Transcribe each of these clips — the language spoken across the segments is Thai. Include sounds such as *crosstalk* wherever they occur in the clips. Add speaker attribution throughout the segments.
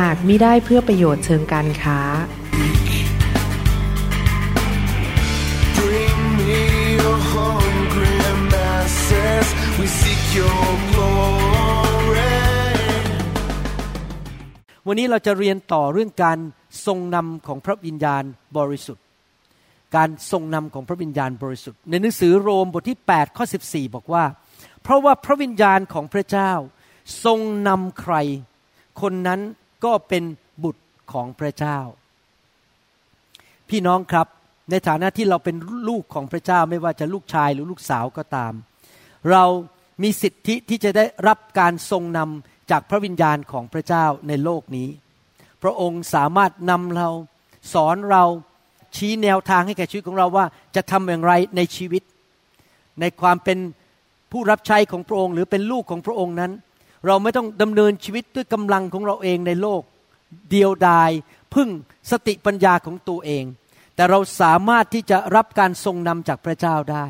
Speaker 1: หากมิได้เพื่อประโยชน์เชิงการค้า
Speaker 2: Bring me your hungry masses. We seek your glory.
Speaker 3: วันนี้เราจะเรียนต่อเรื่องการทรงนำของพระวิญญาณบริสุทธิ์ การทรงนำของพระวิญญาณบริสุทธิ์ ในหนังสือโรมบทที่8ข้อ14 บอกว่า เพราะว่าพระวิญญาณของพระเจ้า ทรงนำใคร คนนั้น ก็เป็นบุตรของพระเจ้า พี่น้องครับในฐานะที่เราเป็นลูกของพระเจ้าไม่ว่าจะลูกชายหรือลูกสาวก็ตาม เรามีสิทธิที่จะได้รับการทรงนำจากพระวิญญาณของพระเจ้าในโลกนี้ พระองค์สามารถนำเราสอนเราชี้แนวทางให้แก่ชีวิตของเราว่าจะทำอย่างไรในชีวิต ในความเป็นผู้รับใช้ของพระองค์ หรือเป็นลูกของพระองค์นั้น เราไม่ต้องดำเนินชีวิตด้วยกำลังของเราเองในโลก เดียวดาย พึ่งสติปัญญาของตัวเอง แต่เราสามารถที่จะรับการทรงนำจากพระเจ้าได้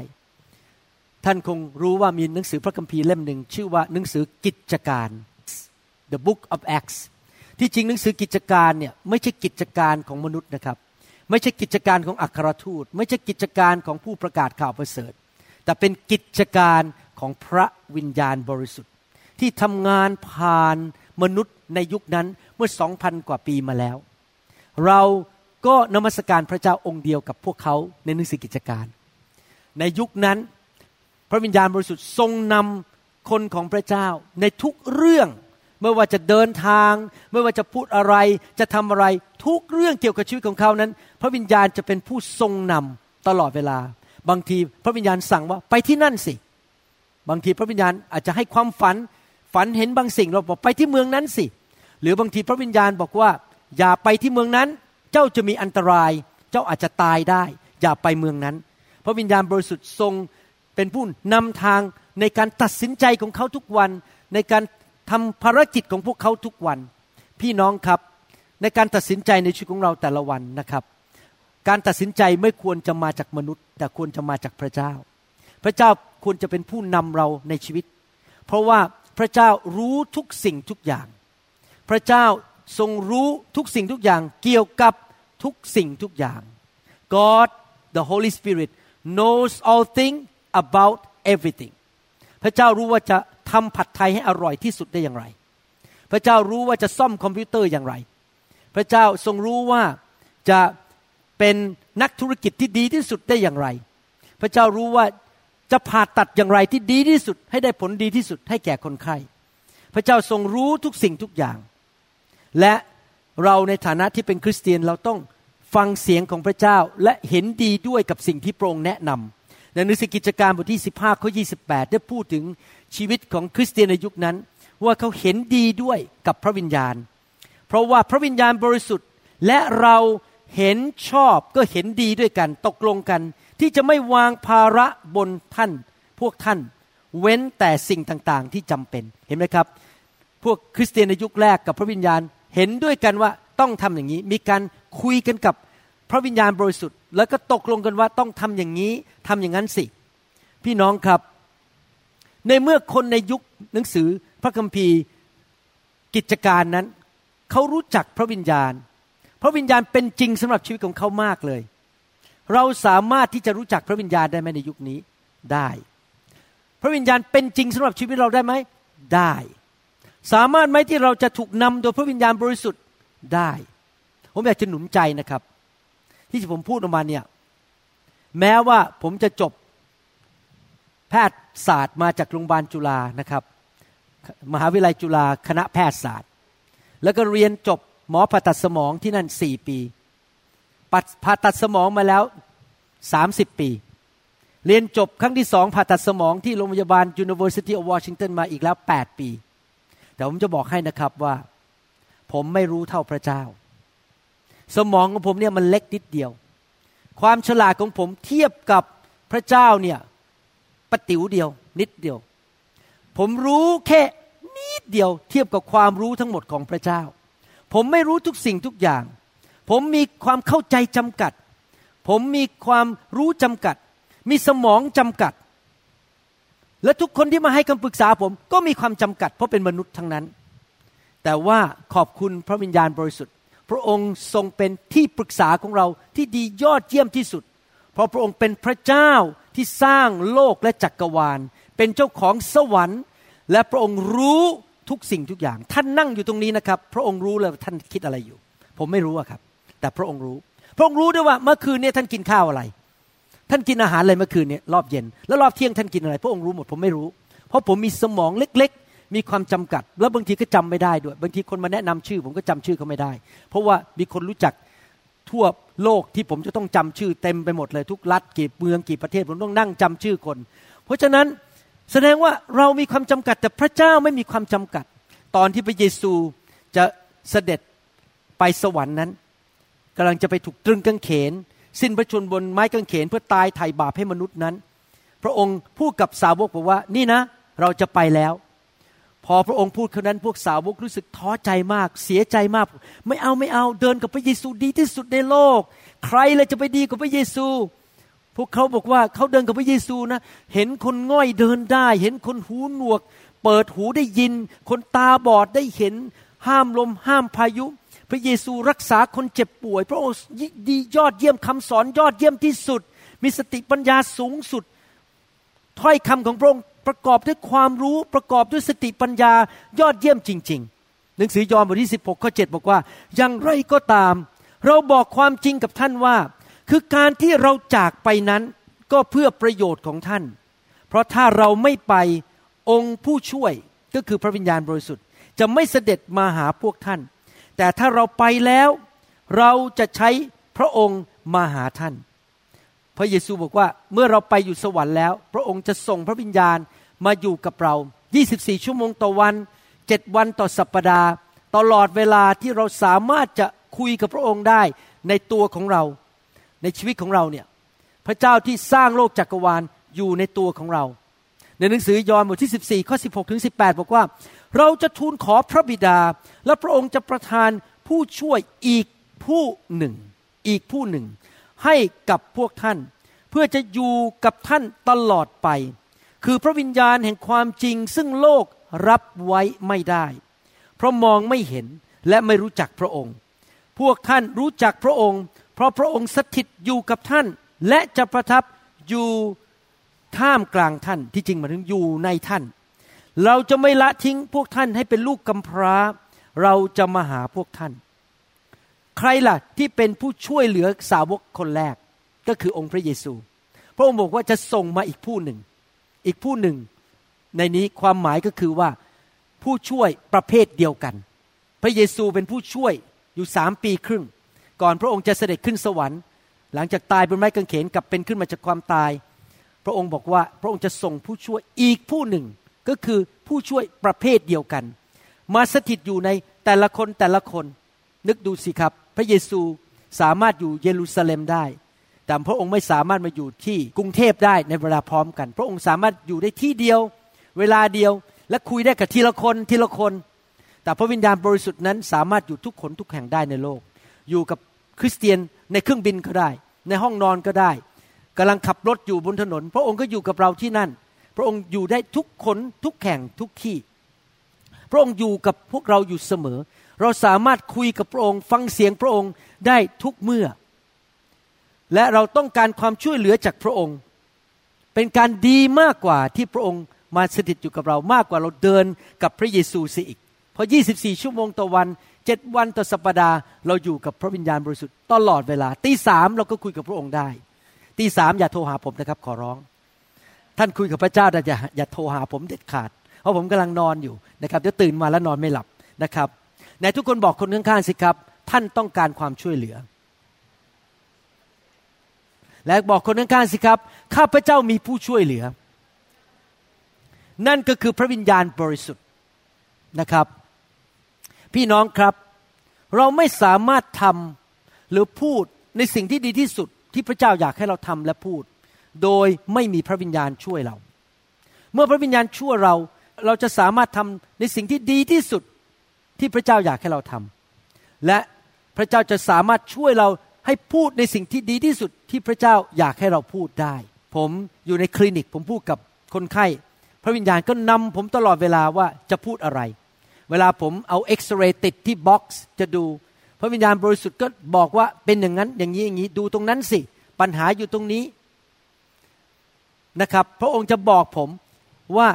Speaker 3: ท่านคงรู้ว่ามีหนังสือพระคัมภีร์เล่มหนึ่ง ชื่อว่าหนังสือกิจการ The Book of Acts ที่จริงหนังสือกิจการเนี่ยไม่ใช่กิจการของมนุษย์นะครับ ไม่ใช่กิจการของอัครทูต ไม่ใช่กิจการของผู้ประกาศข่าวประเสริฐ แต่เป็นกิจการของพระวิญญาณบริสุทธิ์ ที่ทำงานผ่านมนุษย์ในยุคนั้นเมื่อสองพันกว่าปีมาแล้ว เราก็นมัสการพระเจ้าองค์เดียวกับพวกเขาในหนังสือกิจการ ในยุคนั้น พระวิญญาณบริสุทธิ์ทรงนำคนของพระเจ้าในทุกเรื่องไม่ว่าจะเดินทาง ไม่ว่าจะพูดอะไร จะทำอะไรทุกเรื่องเกี่ยวกับชีวิตของเขานั้น พระวิญญาณจะเป็นผู้ทรงนำตลอดเวลา บางทีพระวิญญาณสั่งว่าไปที่นั่นสิ บางทีพระวิญญาณอาจจะให้ความฝัน ฝันเห็นบางสิ่งเราบอกไปที่เมืองนั้นสิ หรือบางทีพระวิญญาณบอกว่า อย่าไปที่เมืองนั้น เจ้าจะมีอันตราย เจ้าอาจจะตายได้ อย่าไปเมืองนั้น พระวิญญาณบริสุทธิ์ทรงเป็นผู้นำทางในการตัดสินใจของเขาทุกวัน ในการทำภารกิจของพวกเขาทุกวัน พี่น้องครับในการตัดสินใจในชีวิตของเราแต่ละวันนะครับ การตัดสินใจไม่ควรจะมาจากมนุษย์ แต่ควรจะมาจากพระเจ้า พระเจ้าควรจะเป็นผู้นำเราในชีวิต เพราะว่า พระเจ้ารู้ทุกสิ่งทุกอย่าง พระเจ้าทรงรู้ทุกสิ่งทุกอย่างเกี่ยวกับทุกสิ่งทุกอย่าง God the Holy Spirit knows all things about everything พระเจ้ารู้ว่าจะทำผัดไทยให้อร่อยที่สุดได้อย่างไร พระเจ้ารู้ว่าจะซ่อมคอมพิวเตอร์อย่างไร พระเจ้าทรงรู้ว่าจะเป็นนักธุรกิจที่ดีที่สุดได้อย่างไร พระเจ้ารู้ว่า จะผ่าตัดอย่างไรที่ดีที่สุด ให้ได้ผลดีที่สุดให้แก่คนไข้ พระเจ้าทรงรู้ทุกสิ่งทุกอย่าง และเราในฐานะที่เป็นคริสเตียนเราต้องฟังเสียงของพระเจ้าและเห็นดีด้วยกับสิ่งที่พรงแนะนำในหนังสือกิจการบทที่ 15ข้อ28 ได้พูดถึงชีวิตของคริสเตียนในยุคนั้น ว่าเขาเห็นดีด้วยกับพระวิญญาณ เพราะว่าพระวิญญาณบริสุทธิ์และเราเห็นชอบก็เห็นดีด้วยกัน ตกลงกัน ที่จะไม่วางภาระบนท่าน พวกท่าน เว้นแต่สิ่งต่างๆ ที่จำเป็นเห็นไหมครับ พวกคริสเตียนในยุคแรกกับพระวิญญาณเห็นด้วยกันว่าต้องทำอย่างนี้ มีการคุยกันกับพระวิญญาณบริสุทธิ์ แล้วก็ตกลงกันว่าต้องทำอย่างนี้ทำอย่างนั้นสิ พี่น้องครับ ในเมื่อคนในยุคหนังสือพระคัมภีร์กิจการนั้น เขารู้จักพระวิญญาณ พระวิญญาณเป็นจริงสำหรับชีวิตของเขามากเลย เราสามารถที่จะรู้จักพระวิญญาณได้ไหมในยุคนี้ได้ พระวิญญาณเป็นจริงสำหรับชีวิตเราได้ไหมได้ สามารถไหมที่เราจะถูกนำโดยพระวิญญาณบริสุทธิ์ได้ ผมอยากจะหนุนใจนะครับ ที่ผมพูดออกมาเนี่ยแม้ว่าผมจะจบแพทยศาสตร์มาจากโรงพยาบาลจุฬานะครับ มหาวิทยาลัยจุฬาคณะแพทยศาสตร์ แล้วก็เรียนจบหมอผ่าตัดสมองที่นั่นสี่ปี ผ่าตัดสมองมาแล้วสามสิบปี เรียนจบครั้งที่สองผ่าตัดสมองที่โรงพยาบาล University of Washington มาอีกแล้วแปดปี แต่ผมจะบอกให้นะครับว่า ผมไม่รู้เท่าพระเจ้า สมองของผมเนี่ยมันเล็กนิดเดียว ความฉลาดของผมเทียบกับพระเจ้าเนี่ยปะติ๋วเดียว นิดเดียว ผมรู้แค่นิดเดียว เทียบกับความรู้ทั้งหมดของพระเจ้า ผมไม่รู้ทุกสิ่งทุกอย่าง ผมมีความเข้าใจจำกัด ผมมีความรู้จำกัด มีสมองจำกัด และทุกคนที่มาให้คำปรึกษาผมก็มีความจำกัด เพราะเป็นมนุษย์ทั้งนั้น แต่ว่าขอบคุณพระวิญญาณบริสุทธิ์ พระองค์ทรงเป็นที่ปรึกษาของเราที่ดียอดเยี่ยมที่สุด เพราะพระองค์เป็นพระเจ้าที่สร้างโลกและจักกรวาล เป็นเจ้าของสวรรค์ และพระองค์รู้ทุกสิ่งทุกอย่าง ท่านนั่งอยู่ตรงนี้นะครับ พระองค์รู้เลยว่าท่านคิดอะไรอยู่ ผมไม่รู้อะครับ แต่พระองค์รู้ พระองค์รู้ด้วยว่าเมื่อคืนนี้ท่านกินข้าวอะไร ท่านกินอาหารอะไรเมื่อคืนนี้รอบเย็น แล้วรอบเที่ยงท่านกินอะไร พระองค์รู้หมดผมไม่รู้ เพราะผมมีสมองเล็กๆ มีความจำกัด แล้วบางทีก็จำไม่ได้ด้วย บางทีคนมาแนะนำชื่อ ผมก็จำชื่อเขาไม่ได้ เพราะว่ามีคนรู้จักทั่วโลกที่ผมจะต้องจำชื่อเต็มไปหมดเลยทุกรัฐกี่เมืองกี่ประเทศผมต้องนั่งจำชื่อคน เพราะฉะนั้นแสดงว่าเรามีความจำกัดแต่พระเจ้าไม่มีความจำกัด ตอนที่พระเยซูจะเสด็จไปสวรรค์นั้น กำลังจะไปถูกตรึงกางเขน สิ้นพระชนบนไม้กางเขนเพื่อตายไถ่บาปให้มนุษย์นั้น พระองค์พูดกับสาวกบอกว่านี่นะ เราจะไปแล้ว พอพระองค์พูดคำนั้นพวกสาวกรู้สึกท้อใจมาก เสียใจมาก ไม่เอาไม่เอาเดินกับพระเยซูดีที่สุดในโลก ใครเลยจะไปดีกว่าพระเยซู พวกเขาบอกว่าเขาเดินกับพระเยซูนะ เห็นคนง่อยเดินได้ เห็นคนหูหนวก เปิดหูได้ยิน คนตาบอดได้เห็น ห้ามลมห้ามพายุ พระเยซูรักษาคนเจ็บป่วย พระองค์ดียอดเยี่ยมคำสอนยอดเยี่ยมที่สุด มีสติปัญญาสูงสุด ถ้อยคำของพระองค์ประกอบด้วยความรู้ประกอบด้วยสติปัญญายอดเยี่ยมจริง ๆ หนังสือยอห์นบทที่ 16 ข้อ 7 บอกว่า อย่างไรก็ตาม เราบอกความจริงกับท่านว่า คือการที่เราจากไปนั้นก็เพื่อประโยชน์ของท่าน เพราะถ้าเราไม่ไปองค์ผู้ช่วยก็คือพระวิญญาณบริสุทธิ์ จะไม่เสด็จมาหาพวกท่าน แต่ถ้าเราไปแล้ว เราจะใช้พระองค์มาหาท่าน พระเยซูบอกว่าเมื่อเราไปอยู่สวรรค์แล้ว พระองค์จะส่งพระวิญญาณมาอยู่กับเรา 24 ชั่วโมงต่อวัน7วันต่อสัปปดาห์ ตลอดเวลาที่เราสามารถจะคุยกับพระองค์ได้ในตัวของเรา ในชีวิตของเราเนี่ยพระเจ้าที่สร้างโลกจักรวาลอยู่ในตัวของเรา ในหนังสือยอห์นบทที่ 14 ข้อ 16 ถึง 18 บอกว่า เราจะทูลขอพระบิดา และพระองค์จะประทานผู้ช่วยอีกผู้หนึ่ง อีกผู้หนึ่ง ให้กับพวกท่าน เพื่อจะอยู่กับท่านตลอดไป คือพระวิญญาณแห่งความจริงซึ่งโลกรับไว้ไม่ได้ เพราะมองไม่เห็นและไม่รู้จักพระองค์ พวกท่านรู้จักพระองค์ เพราะพระองค์สถิตอยู่กับท่าน และจะประทับอยู่ท่ามกลางท่านที่จริงมายถึงอยู่ในท่าน เราจะไม่ละทิ้งพวกท่านให้เป็นลูกกำพร้า เราจะมาหาพวกท่าน ใครล่ะที่เป็นผู้ช่วยเหลือสาวกคนแรกก็คือองค์พระเยซู พระองค์บอกว่าจะส่งมาอีกผู้หนึ่ง อีกผู้หนึ่ง ในนี้ความหมายก็คือว่าผู้ช่วยประเภทเดียวกัน พระเยซูเป็นผู้ช่วยอยู่สามปีครึ่ง ก่อนพระองค์จะเสด็จขึ้นสวรรค์ หลังจากตายบนไม้กางเขนกลับเป็นขึ้นมาจากความตาย พระองค์บอกว่าพระองค์จะส่งผู้ช่วยอีกผู้หนึ่ง ก็คือผู้ช่วยประเภทเดียวกัน มาสถิตอยู่ในแต่ละคนแต่ละคน นึกดูสิครับ พระเยซูสามารถอยู่เยรูซาเล็มได้ แต่พระองค์ไม่สามารถมาอยู่ที่กรุงเทพได้ในเวลาพร้อมกัน พระองค์สามารถอยู่ได้ที่เดียว เวลาเดียวและคุยได้กับทีละคนทีละคน แต่พระวิญญาณบริสุทธิ์นั้นสามารถอยู่ทุกคนทุกแห่งได้ในโลก อยู่กับคริสเตียนในเครื่องบินก็ได้ ในห้องนอนก็ได้กำลังขับรถอยู่บนถนน พระองค์ก็อยู่กับเราที่นั่น พระองค์อยู่ได้ทุกคนทุกแห่งทุกที่ พระองค์อยู่กับพวกเราอยู่เสมอ เราสามารถคุยกับพระองค์ ฟังเสียงพระองค์ได้ทุกเมื่อ และเราต้องการความช่วยเหลือจากพระองค์ เป็นการดีมากกว่าที่พระองค์มาสถิตอยู่กับเรามากกว่าเราเดินกับพระเยซูเสียอีก เพราะ 24 ชั่วโมงต่อวันเจ็ดวันต่อสัปปดาห์เราอยู่กับพระวิญญาณบริสุทธิ์ตลอดเวลาตีสามเราก็คุยกับพระองค์ได้ตีสามอย่าโทรหาผมนะครับขอร้อง ท่านคุยกับพระเจ้าแต่อย่าอย่าโทรหาผมเด็ดขาด เพราะผมกำลังนอนอยู่นะครับเดี๋ยวตื่นมาแล้วนอนไม่หลับนะครับไหนทุกคนบอกคนข้างๆสิครับ ท่านต้องการความช่วยเหลือ และบอกคนข้างๆสิครับ ข้าพระเจ้ามีผู้ช่วยเหลือ นั่นก็คือพระวิญญาณบริสุทธิ์นะครับ พี่น้องครับ เราไม่สามารถทำหรือพูดในสิ่งที่ดีที่สุดที่พระเจ้าอยากให้เราทำและพูด โดยไม่มีพระวิญญาณช่วยเรา เมื่อพระวิญญาณช่วยเรา เราจะสามารถทำในสิ่งที่ดีที่สุดที่พระเจ้าอยากให้เราทำและพระเจ้าจะสามารถช่วยเราให้พูดในสิ่งที่ดีที่สุดที่พระเจ้าอยากให้เราพูดได้ ผมอยู่ในคลินิกผมพูดกับคนไข้ พระวิญญาณก็นำผมตลอดเวลาว่าจะพูดอะไร เวลาผมเอาเอ็กซเรย์ติดที่บ็อกซ์จะดู พระวิญญาณบริสุทธิ์ก็บอกว่าเป็นอย่างนั้นอย่างนี้อย่างนี้ดูตรงนั้นสิ ปัญหาอยู่ตรงนี้ นะครับ พระองค์จะบอกผมว่า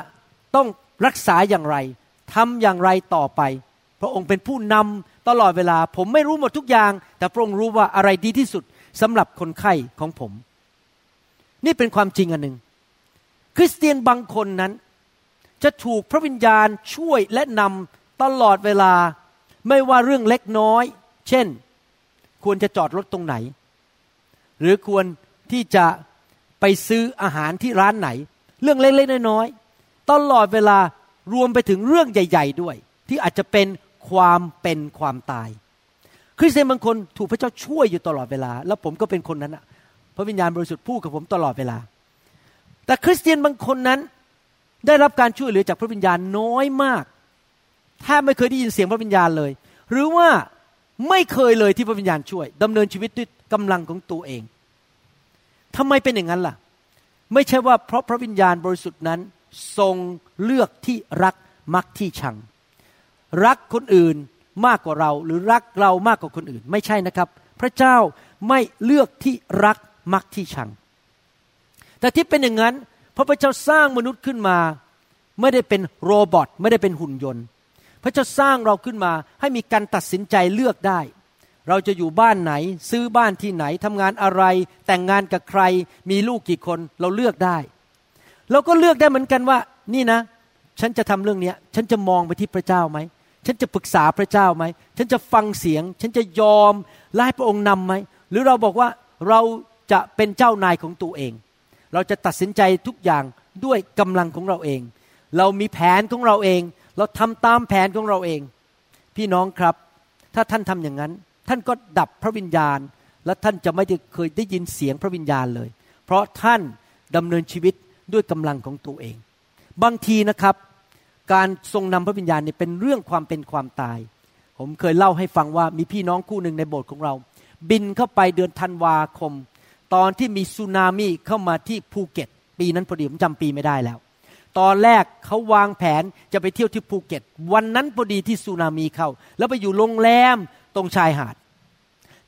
Speaker 3: ต้องรักษาอย่างไรทำอย่างไรต่อไป พระองค์เป็นผู้นำตลอดเวลา ผมไม่รู้หมดทุกอย่าง แต่พระองค์รู้ว่าอะไรดีที่สุดสำหรับคนไข้ของผม นี่เป็นความจริงอันหนึ่งคริสเตียนบางคนนั้น จะถูกพระวิญญาณช่วยและนำตลอดเวลา ไม่ว่าเรื่องเล็กน้อย เช่น ควรจะจอดรถตรงไหน หรือควรที่จะ ไปซื้ออาหารที่ร้านไหน เรื่องเล็กๆน้อยๆตลอดเวลารวมไปถึงเรื่องใหญ่ ๆ ด้วย ที่อาจจะเป็นความเป็นความตาย คริสเตียนบางคนถูกพระเจ้าช่วยอยู่ตลอดเวลา แล้วผมก็เป็นคนนั้นนะพระวิญญาณบริสุทธิ์พูดกับผมตลอดเวลา แต่คริสเตียนบางคนนั้นได้รับการช่วยเหลือจากพระวิญญาณน้อยมากแทบไม่เคยได้ยินเสียงพระวิญญาณเลย หรือว่าไม่เคยเลยที่พระวิญญาณช่วยดำเนินชีวิตด้วยกำลังของตัวเอง ทำไมเป็นอย่างนั้นล่ะ ไม่ใช่ว่าเพราะพระวิญญาณบริสุทธิ์นั้น ทรงเลือกที่รักมักที่ชัง รักคนอื่นมากกว่าเราหรือรักเรามากกว่าคนอื่น ไม่ใช่นะครับ พระเจ้าไม่เลือกที่รักมักที่ชัง แต่ที่เป็นอย่างนั้นเพราะพระเจ้าสร้างมนุษย์ขึ้นมา ไม่ได้เป็นโรบอทไม่ได้เป็นหุ่นยนต์ พระเจ้าสร้างเราขึ้นมาให้มีการตัดสินใจเลือกได้ เราจะอยู่บ้านไหน ซื้อบ้านที่ไหนทำงานอะไร แต่งงานกับใคร มีลูกกี่คนเราเลือกได้ เราก็เลือกได้เหมือนกันว่า นี่นะ ฉันจะทำเรื่องนี้ฉันจะมองไปที่พระเจ้าไหมฉันจะปรึกษาพระเจ้าไหมฉันจะฟังเสียง ฉันจะยอมไล่พระองค์นำไหมหรือเราบอกว่าเราจะเป็นเจ้านายของตัวเอง เราจะตัดสินใจทุกอย่างด้วยกำลังของเราเอง เรามีแผนของเราเอง เราทำตามแผนของเราเอง พี่น้องครับ ถ้าท่านทำอย่างนั้น ท่านก็ดับพระวิญญาณ และท่านจะไม่ได้เคยได้ยินเสียงพระวิญญาณเลย เพราะท่านดำเนินชีวิตด้วยกำลังของตัวเอง บางทีนะครับ การทรงนำพระวิญญาณเนี่ยเป็นเรื่องความเป็นความตาย ผมเคยเล่าให้ฟังว่ามีพี่น้องคู่หนึ่งในโบสถ์ของเรา บินเข้าไปเดือนธันวาคม ตอนที่มีสึนามิเข้ามาที่ภูเก็ต ปีนั้นพอดีผมจำปีไม่ได้แล้วตอนแรกเขาวางแผนจะไปเที่ยวที่ภูเก็ต วันนั้นพอดีที่สึนามิเข้า แล้วไปอยู่โรงแรม ตรงชายหาด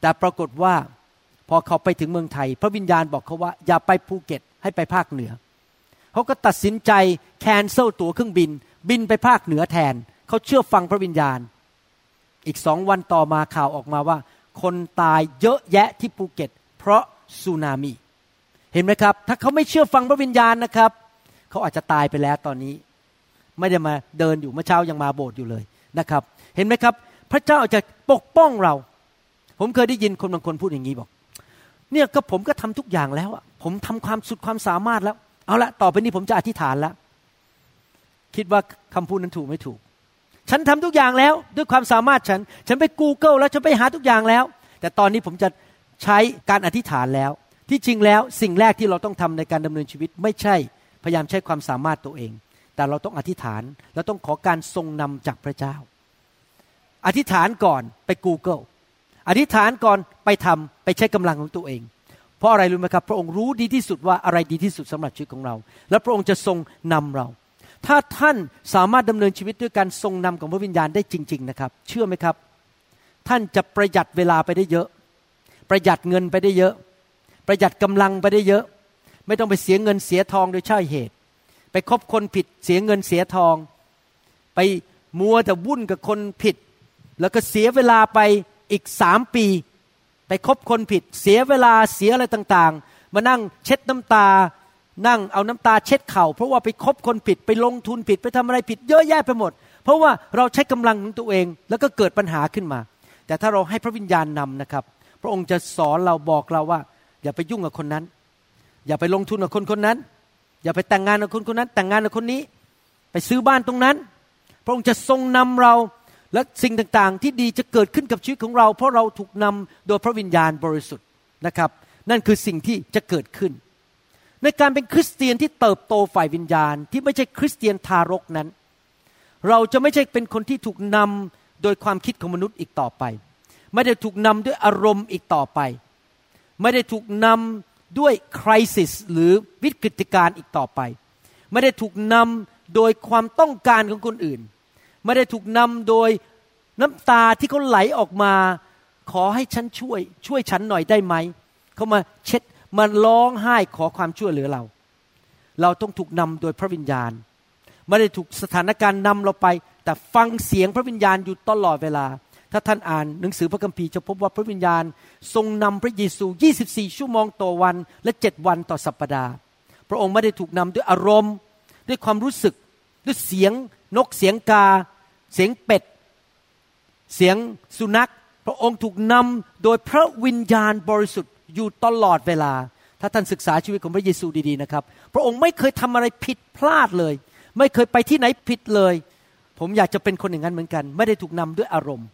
Speaker 3: แต่ปรากฏว่าพอเขาไปถึงเมืองไทย พระวิญญาณบอกเขาว่า อย่าไปภูเก็ตให้ไปภาคเหนือ เขาก็ตัดสินใจแคนเซิลตั๋วเครื่องบิน บินไปภาคเหนือแทน เขาเชื่อฟังพระวิญญาณ อีกสองวันต่อมาข่าวออกมาว่า คนตายเยอะแยะที่ภูเก็ต เพราะสึนามิ เห็นไหมครับ ถ้าเขาไม่เชื่อฟังพระวิญญาณนะครับ เขาอาจจะตายไปแล้วตอนนี้ ไม่ได้มาเดินอยู่เมื่อเช้ายังมาโบสถ์อยู่เลยนะครับ เห็นไหมครับ พระเจ้าจะปกป้องเรา ผมเคยได้ยินคนบางคนพูดอย่างนี้บอก เนี่ยก็ผมก็ทำทุกอย่างแล้วอะผมทำความสุดความสามารถแล้ว เอาละต่อไปนี้ผมจะอธิษฐานแล้ว คิดว่าคำพูดนั้นถูกไม่ถูก ฉันทำทุกอย่างแล้วด้วยความสามารถฉัน ฉันไป Google แล้วฉันไปหาทุกอย่างแล้ว แต่ตอนนี้ผมจะใช้การอธิษฐานแล้ว ที่จริงแล้วสิ่งแรกที่เราต้องทำในการดำเนินชีวิต ไม่ใช่พยายามใช้ความสามารถตัวเอง แต่เราต้องอธิษฐาน เราต้องขอการทรงนำจากพระเจ้า อธิษฐานก่อนไป Google อธิษฐานก่อนไปทำไปใช้กำลังของตัวเอง เพราะอะไรรู้ไหมครับ พระองค์รู้ดีที่สุดว่าอะไรดีที่สุดสำหรับชีวิตของเรา และพระองค์จะทรงนำเรา ถ้าท่านสามารถดำเนินชีวิตด้วยการทรงนำของพระวิญญาณได้จริง ๆ นะครับ เชื่อไหมครับ ท่านจะประหยัดเวลาไปได้เยอะ ประหยัดเงินไปได้เยอะ ประหยัดกำลังไปได้เยอะ ไม่ต้องไปเสียเงินเสียทองโดยใช่เหตุ ไปคบคนผิดเสียเงินเสียทอง ไปมัวแต่วุ่นกับคนผิด แล้วก็เสียเวลาไปอีกสามปี ไปคบคนผิด เสียเวลาเสียอะไรต่างๆ มานั่งเช็ดน้ำตา นั่งเอาน้ำตาเช็ดเข่า เพราะว่าไปคบคนผิดไปลงทุนผิดไปทำอะไรผิดเยอะแยะไปหมด เพราะว่าเราใช้กำลังของตัวเอง แล้วก็เกิดปัญหาขึ้นมา แต่ถ้าเราให้พระวิญญาณนำนะครับ พระองค์จะสอนเราบอกเราว่า อย่าไปยุ่งกับคนนั้น อย่าไปลงทุนกับคนคนนั้น อย่าไปแต่งงานกับคนคนนั้น แต่งงานกับคนนี้ ไปซื้อบ้านตรงนั้น พระองค์จะทรงนำเรา และสิ่งต่างๆ ที่ดีจะเกิดขึ้นกับชีวิตของเรา เพราะเราถูกนำโดยพระวิญญาณบริสุทธิ์นะครับ นั่นคือสิ่งที่จะเกิดขึ้น ในการเป็นคริสเตียนที่เติบโตฝ่ายวิญญาณ ที่ไม่ใช่คริสเตียนทารกนั้น เราจะไม่ใช่เป็นคนที่ถูกนำโดยความคิดของมนุษย์อีกต่อไป ไม่ได้ถูกนำด้วยอารมณ์อีกต่อไป ไม่ได้ถูกนำด้วยคริสิสหรือวิกฤตการณ์อีกต่อไป ไม่ได้ถูกนำโดยความต้องการของคนอื่น ไม่ได้ถูกนำโดยน้ำตาที่เขาไหลออกมา ขอให้ฉันช่วย ช่วยฉันหน่อยได้ไหม เขามาเช็ดมันร้องไห้ขอความช่วยเหลือเรา เราต้องถูกนำโดยพระวิญญาณ ไม่ได้ถูกสถานการณ์นำเราไป แต่ฟังเสียงพระวิญญาณอยู่ตลอดเวลา ถ้าท่านอ่านหนังสือพระคัมภีร์จะพบว่าพระวิญญาณ ทรงนำพระเยซู 24 ชั่วโมงต่อวัน และ 7 วันต่อสัปปดาห์ พระองค์ไม่ได้ถูกนำด้วยอารมณ์ ด้วยความรู้สึก ด้วยเสียงนกเสียงกา เสียงเป็ด เสียงสุนัข พระองค์ถูกนำโดยพระวิญญาณบริสุทธิ์อยู่ตลอดเวลา ถ้าท่านศึกษาชีวิตของพระเยซูดีๆนะครับ พระองค์ไม่เคยทำอะไรผิดพลาดเลย ไม่เคยไปที่ไหนผิดเลย ผมอยากจะเป็นคนอย่างนั้นเหมือนกัน ไม่ได้ถูกนำด้วยอารมณ์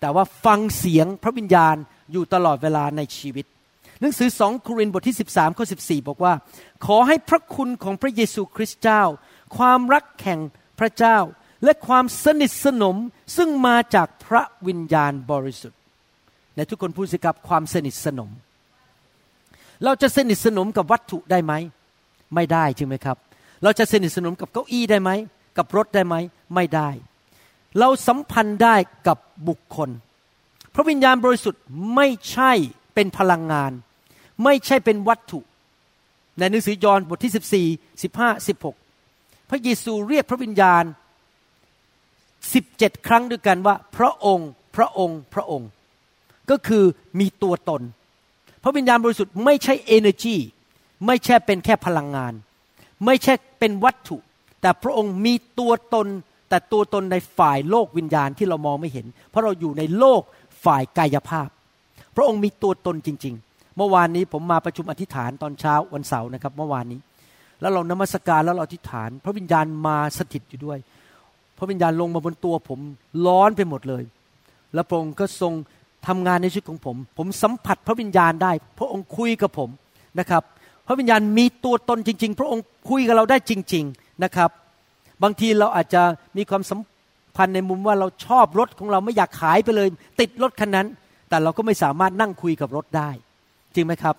Speaker 3: แต่ว่าฟังเสียงพระวิญญาณอยู่ตลอดเวลาในชีวิตหนังสือสองโครินธ์บทที่ 13 ข้อ 14 บอกว่า ขอให้พระคุณของพระเยซูคริสต์เจ้า ความรักแข่งพระเจ้า และความสนิทสนมซึ่งมาจากพระวิญญาณบริสุทธิ์ในทุกคนพูดสิครับความสนิทสนม เราจะสนิทสนมกับวัตถุได้ไหม ไม่ได้ใช่ไหมครับ เราจะสนิทสนมกับเก้าอี้ได้ไหม กับรถได้ไหม ไม่ได้ เราสัมพันธ์ได้กับบุคคล พระวิญญาณบริสุทธิ์ไม่ใช่เป็นพลังงาน ไม่ใช่เป็นวัตถุ ในหนังสือยอห์นบทที่ 14 15 16 พระเยซูเรียกพระวิญญาณ17ครั้งด้วยกันว่า พระองค์ พระองค์ พระองค์ ก็คือมีตัวตน พระวิญญาณบริสุทธิ์ไม่ใช่ energy ไม่ใช่เป็นแค่พลังงาน ไม่ใช่เป็นวัตถุ แต่พระองค์มีตัวตน แต่ตัวตนในฝ่ายโลกวิญญาณที่เรามองไม่เห็น เพราะเราอยู่ในโลกฝ่ายกายภาพ พระองค์มีตัวตนจริง ๆ เมื่อวานนี้ผมมาประชุมอธิษฐานตอนเช้าวันเสาร์นะครับ เมื่อวานนี้ แล้วเรานมัสการแล้วเราอธิษฐาน พระวิญญาณมาสถิตอยู่ด้วย พระวิญญาณลงมาบนตัวผมร้อนไปหมดเลย แล้วพระองค์ก็ทรงทำงานในชีวิตของผม ผมสัมผัสพระวิญญาณได้ พระองค์คุยกับผมนะครับ พระวิญญาณมีตัวตนจริง ๆ พระองค์คุยกับเราได้จริง ๆนะครับ บางทีเราอาจจะมีความสัมพันธ์ในมุมว่าเราชอบรถของเราไม่อยากขายไปเลย ติดรถคันนั้น แต่เราก็ไม่สามารถนั่งคุยกับรถได้ จริงไหมครับ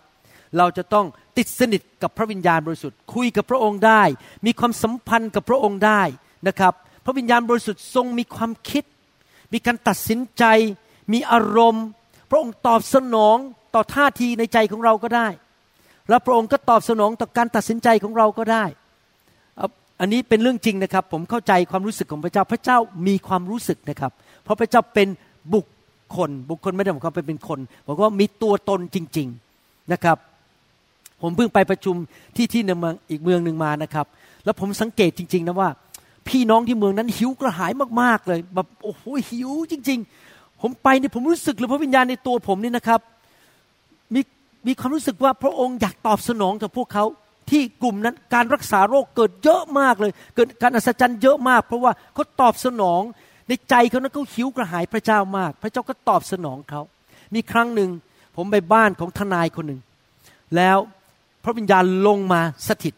Speaker 3: เราจะต้องติดสนิทกับพระวิญญาณบริสุทธิ์ คุยกับพระองค์ได้ มีความสัมพันธ์กับพระองค์ได้นะครับ พระวิญญาณบริสุทธิ์ทรงมีความคิด มีการตัดสินใจ มีอารมณ์ พระองค์ตอบสนองต่อท่าทีในใจของเราก็ได้ แล้วพระองค์ก็ตอบสนองต่อการตัดสินใจของเราก็ได้ อันนี้เป็นเรื่องจริงนะครับ ผมเข้าใจความรู้สึกของพระเจ้าพระเจ้ามีความรู้สึกนะครับ เพราะพระเจ้าเป็นบุคคล บุคคลไม่ได้หมายความเป็นคนบอกว่ามีตัวตนจริง ๆนะครับ ผมเพิ่งไปประชุมที่ที่หนึ่งอีกเมืองหนึ่งมานะครับ แล้วผมสังเกตจริง ๆ นะว่า พี่น้องที่เมืองนั้นหิวกระหายมากๆเลยแบบโอ้โหหิวจริง ๆ ผมไปเนี่ยผมรู้สึกเลยพระวิญญาณในตัวผมนี่นะครับ มีมีความรู้สึกว่าพระองค์อยากตอบสนองต่อพวกเขาที่กลุ่มนั้นการรักษาโรคเกิดเยอะมากเลย เกิดการอัศจรรย์เยอะมาก เพราะว่าเขาตอบสนองในใจเขานั้นเขาหิวกระหายพระเจ้ามาก พระเจ้าก็ตอบสนองเขา มีครั้งหนึ่งผมไปบ้านของทนายคนหนึ่งแล้ว ระวิญญาณลงมาสถิต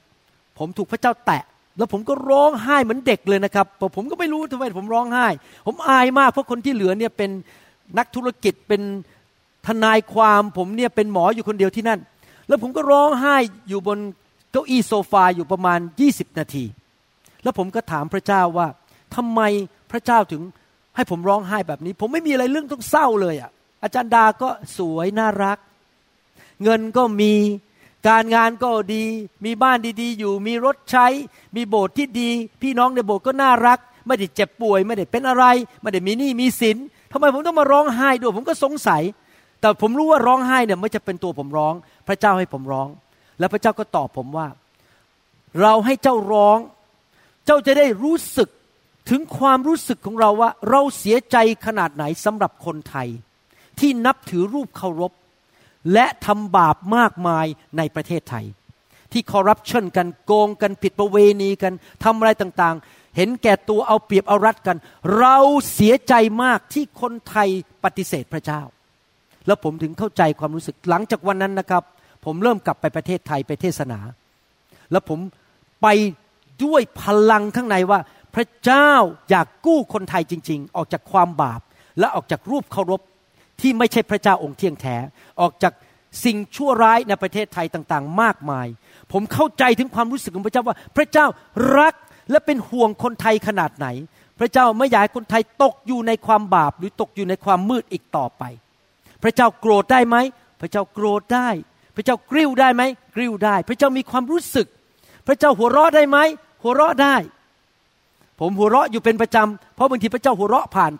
Speaker 3: ผมถูกพระเจ้าแตะ แล้วผมก็ร้องไห้เหมือนเด็กเลยนะครับผมก็ไม่รู้ทำไมผมร้องไห้ ผมอายมากเพราะคนที่เหลือเนี่ยเป็นนักธุรกิจเป็นทนายความผมเนี่ยเป็นหมออยู่คนเดียวที่นั่น แล้วผมก็ร้องไห้อยู่บนเก้าอี้โซฟาอยู่ประมาณ 20 นาที แล้วผมก็ถามพระเจ้าว่าทำไมพระเจ้าถึงให้ผมร้องไห้แบบนี้ ผมไม่มีอะไรเรื่องต้องเศร้าเลยอะอาจารย์ดาก็สวยน่ารัก เงินก็มี การงานก็ดี มีบ้านดีๆ อยู่ มีรถใช้ มีโบสถ์ที่ดี พี่น้องในโบสถ์ก็น่ารัก ไม่ได้เจ็บป่วย ไม่ได้เป็นอะไร ไม่ได้มีหนี้มีสินทำไมผมต้องมาร้องไห้ด้วยผมก็สงสัย แต่ผมรู้ว่าร้องไห้เนี่ยไม่จะเป็นตัวผมร้อง พระเจ้าให้ผมร้อง แล้วพระเจ้าก็ตอบผมว่า เราให้เจ้าร้อง เจ้าจะได้รู้สึกถึงความรู้สึกของเราว่า เราเสียใจขนาดไหนสำหรับคนไทย ที่นับถือรูปเคารพ และทำบาปมากมายในประเทศไทย ที่คอร์รัปชันกันโกงกันผิดประเวณีกันทำอะไรต่างๆ เห็นแก่ตัวเอาเปรียบเอารัดกัน เราเสียใจมากที่คนไทยปฏิเสธพระเจ้า แล้วผมถึงเข้าใจความรู้สึกหลังจากวันนั้นนะครับ ผมเริ่มกลับไปประเทศไทยไปเทศนา แล้วผมไปด้วยพลังข้างในว่าพระเจ้าอยากกู้คนไทยจริง ๆ ออกจากความบาปและออกจากรูปเคารพ ที่ไม่ใช่พระเจ้าองค์เที่ยงแท้ ออกจากสิ่งชั่วร้ายในประเทศไทยต่างๆ มากมาย ผมเข้าใจถึงความรู้สึกของพระเจ้าว่า พระเจ้ารักและเป็นห่วงคนไทยขนาดไหน พระเจ้าไม่อยากให้คนไทยตกอยู่ในความบาปหรือตกอยู่ในความมืดอีกต่อไป พระเจ้าโกรธได้ไหม พระเจ้าโกรธได้ พระเจ้ากริ้วได้ไหมกริ้วได้ พระเจ้ามีความรู้สึก พระเจ้าหัวเราะได้ไหมหัวเราะได้ ผมหัวเราะอยู่เป็นประจำเพราะบางทีพระเจ้าหัวเราะผ่าน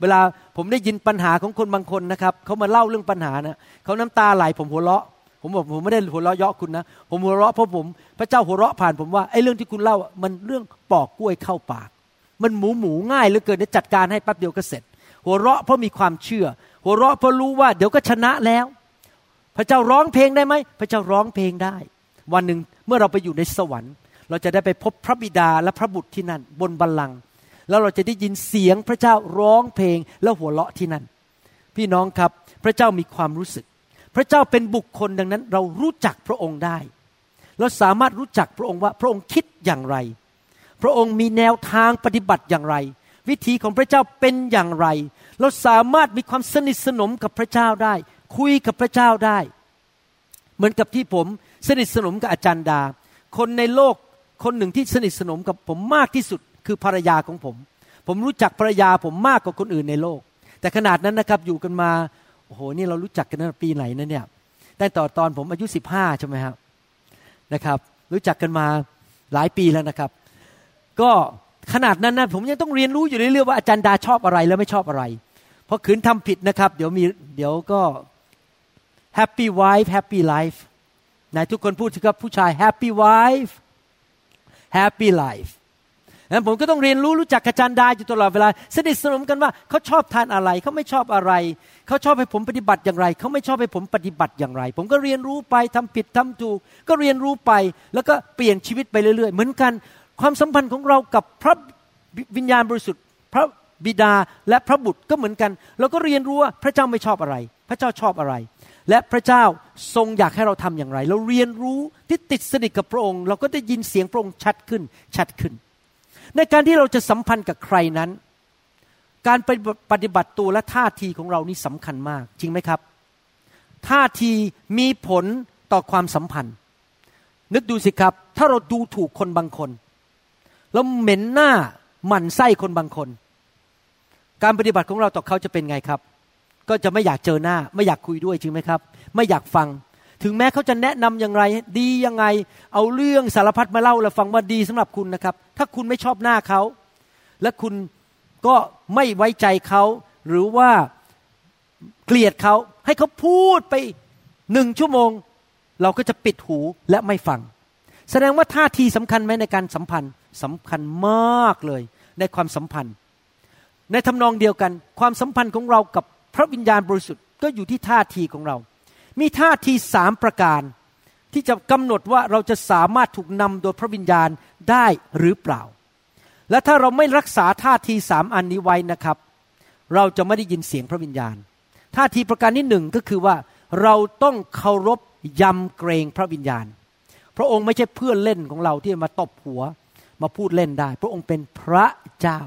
Speaker 3: เวลาผมได้ยินปัญหาของคนบางคนนะครับเขามาเล่าเรื่องปัญหานะเขาน้ำตาไหลผมหัวเราะ ผมบอกผมไม่ได้หัวเราะเยาะคุณนะ ผมหัวเราะเพราะผม พระเจ้าหัวเราะผ่านผมว่าไอ้เรื่องที่คุณเล่ามันเรื่องปอกกล้วยเข้าปาก มันหมูหมูง่ายเหลือเกินจัดการให้แป๊บเดียวก็เสร็จ หัวเราะเพราะมีความเชื่อ หัวเราะเพราะรู้ว่าเดี๋ยวก็ชนะแล้ว พระเจ้าร้องเพลงได้ไหมพระเจ้าร้องเพลงได้ วันหนึ่งเมื่อเราไปอยู่ในสวรรค์ เราจะได้ไปพบพระบิดาและพระบุตรที่นั่น บนบัลลังก์ แล้วเราจะได้ยินเสียงพระเจ้าร้องเพลงแล้วหัวเราะที่นั่น พี่น้องครับพระเจ้ามีความรู้สึก พระเจ้าเป็นบุคคลดังนั้น เรารู้จักพระองค์ได้ เราสามารถรู้จักพระองค์ว่าพระองค์คิดอย่างไร พระองค์มีแนวทางปฏิบัติอย่างไร วิธีของพระเจ้าเป็นอย่างไร เราสามารถมีความสนิทสนมกับพระเจ้าได้ คุยกับพระเจ้าได้ เหมือนกับที่ผมสนิทสนมกับอาจารย์ดา คนในโลกคนหนึ่งที่สนิทสนมกับผมมากที่สุด คือภรรยาของผม ผมรู้จักภรรยาผมมากกว่าคนอื่นในโลก แต่ขนาดนั้นนะครับอยู่กันมาโอ้โหนี่เรารู้จักกันตั้งปีไหนนะเนี่ยตั้งแต่ตอนผมอายุสิบห้าใช่ไหมครับนะครับ รู้จักกันมาหลายปีแล้วนะครับ ก็ขนาดนั้นนะผมยังต้องเรียนรู้อยู่เรื่อยๆว่าอาจารย์ดาชอบอะไรแล้วไม่ชอบอะไรเพราะขืนทำผิดนะครับ เดี๋ยวมีเดี๋ยวก็ happy wife happy life นายทุกคนพูดสิครับผู้ชาย happy wife happy life นั้นผมก็ต้องเรียนรู้รู้จักอาจารย์ดาอยู่ตลอดเวลา สนิทสนมกันว่าเขาชอบทานอะไร เขาไม่ชอบอะไร เขาชอบให้ผมปฏิบัติอย่างไร เขาไม่ชอบให้ผมปฏิบัติอย่างไร ผมก็เรียนรู้ไปทำผิดทำถูก ก็เรียนรู้ไป แล้วก็เปลี่ยนชีวิตไปเรื่อยๆ เหมือนกัน ความสัมพันธ์ของเรากับพระวิญญาณบริสุทธิ์ พระบิดาและพระบุตรก็เหมือนกันเราก็เรียนรู้ว่าพระเจ้าไม่ชอบอะไร พระเจ้าชอบอะไร และพระเจ้าทรงอยากให้เราทำอย่างไร เราเรียนรู้ที่ติดสนิทกับพระองค์ เราก็ได้ยินเสียงพระองค์ชัดขึ้นชัดขึ้น ในการที่เราจะสัมพันธ์กับใครนั้น การไปฏิบัติตัวและท่าทีของเรานี่สำคัญมาก จริงไหมครับ ท่าทีมีผลต่อความสัมพันธ์ นึกดูสิครับ ถ้าเราดูถูกคนบางคน แล้วเหม็นหน้าหมั่นไส้คนบางคน การปฏิบัติของเราต่อเขาจะเป็นไงครับ ก็จะไม่อยากเจอหน้า ไม่อยากคุยด้วยจริงไหมครับ ไม่อยากฟัง ถึงแม้เขาจะแนะนำอย่างไร ดียังไง เอาเรื่องสารพัดมาเล่าแล้วฟังว่าดีสำหรับคุณนะครับ ถ้าคุณไม่ชอบหน้าเขา และคุณก็ไม่ไว้ใจเขา หรือว่าเกลียดเขา ให้เขาพูดไปหนึ่งชั่วโมง เราก็จะปิดหูและไม่ฟัง แสดงว่าท่าทีสำคัญไหมในการสัมพันธ์สำคัญมากเลยในความสัมพันธ์ ในทำนองเดียวกัน ความสัมพันธ์ของเรากับพระวิญญาณบริสุทธิ์ก็อยู่ที่ท่าทีของเรา มีท่าทีสามประการ ที่จะกำหนดว่าเราจะสามารถถูกนำโดยพระวิญญาณได้หรือเปล่า และถ้าเราไม่รักษาท่าทีสามอันนี้ไว้นะครับ เราจะไม่ได้ยินเสียงพระวิญญาณ ท่าทีประการที่หนึ่งก็คือว่าเราต้องเคารพยำเกรงพระวิญญาณ พระองค์ไม่ใช่เพื่อนเล่นของเราที่มาตบหัวมาพูดเล่นได้ พระองค์เป็นพระเจ้า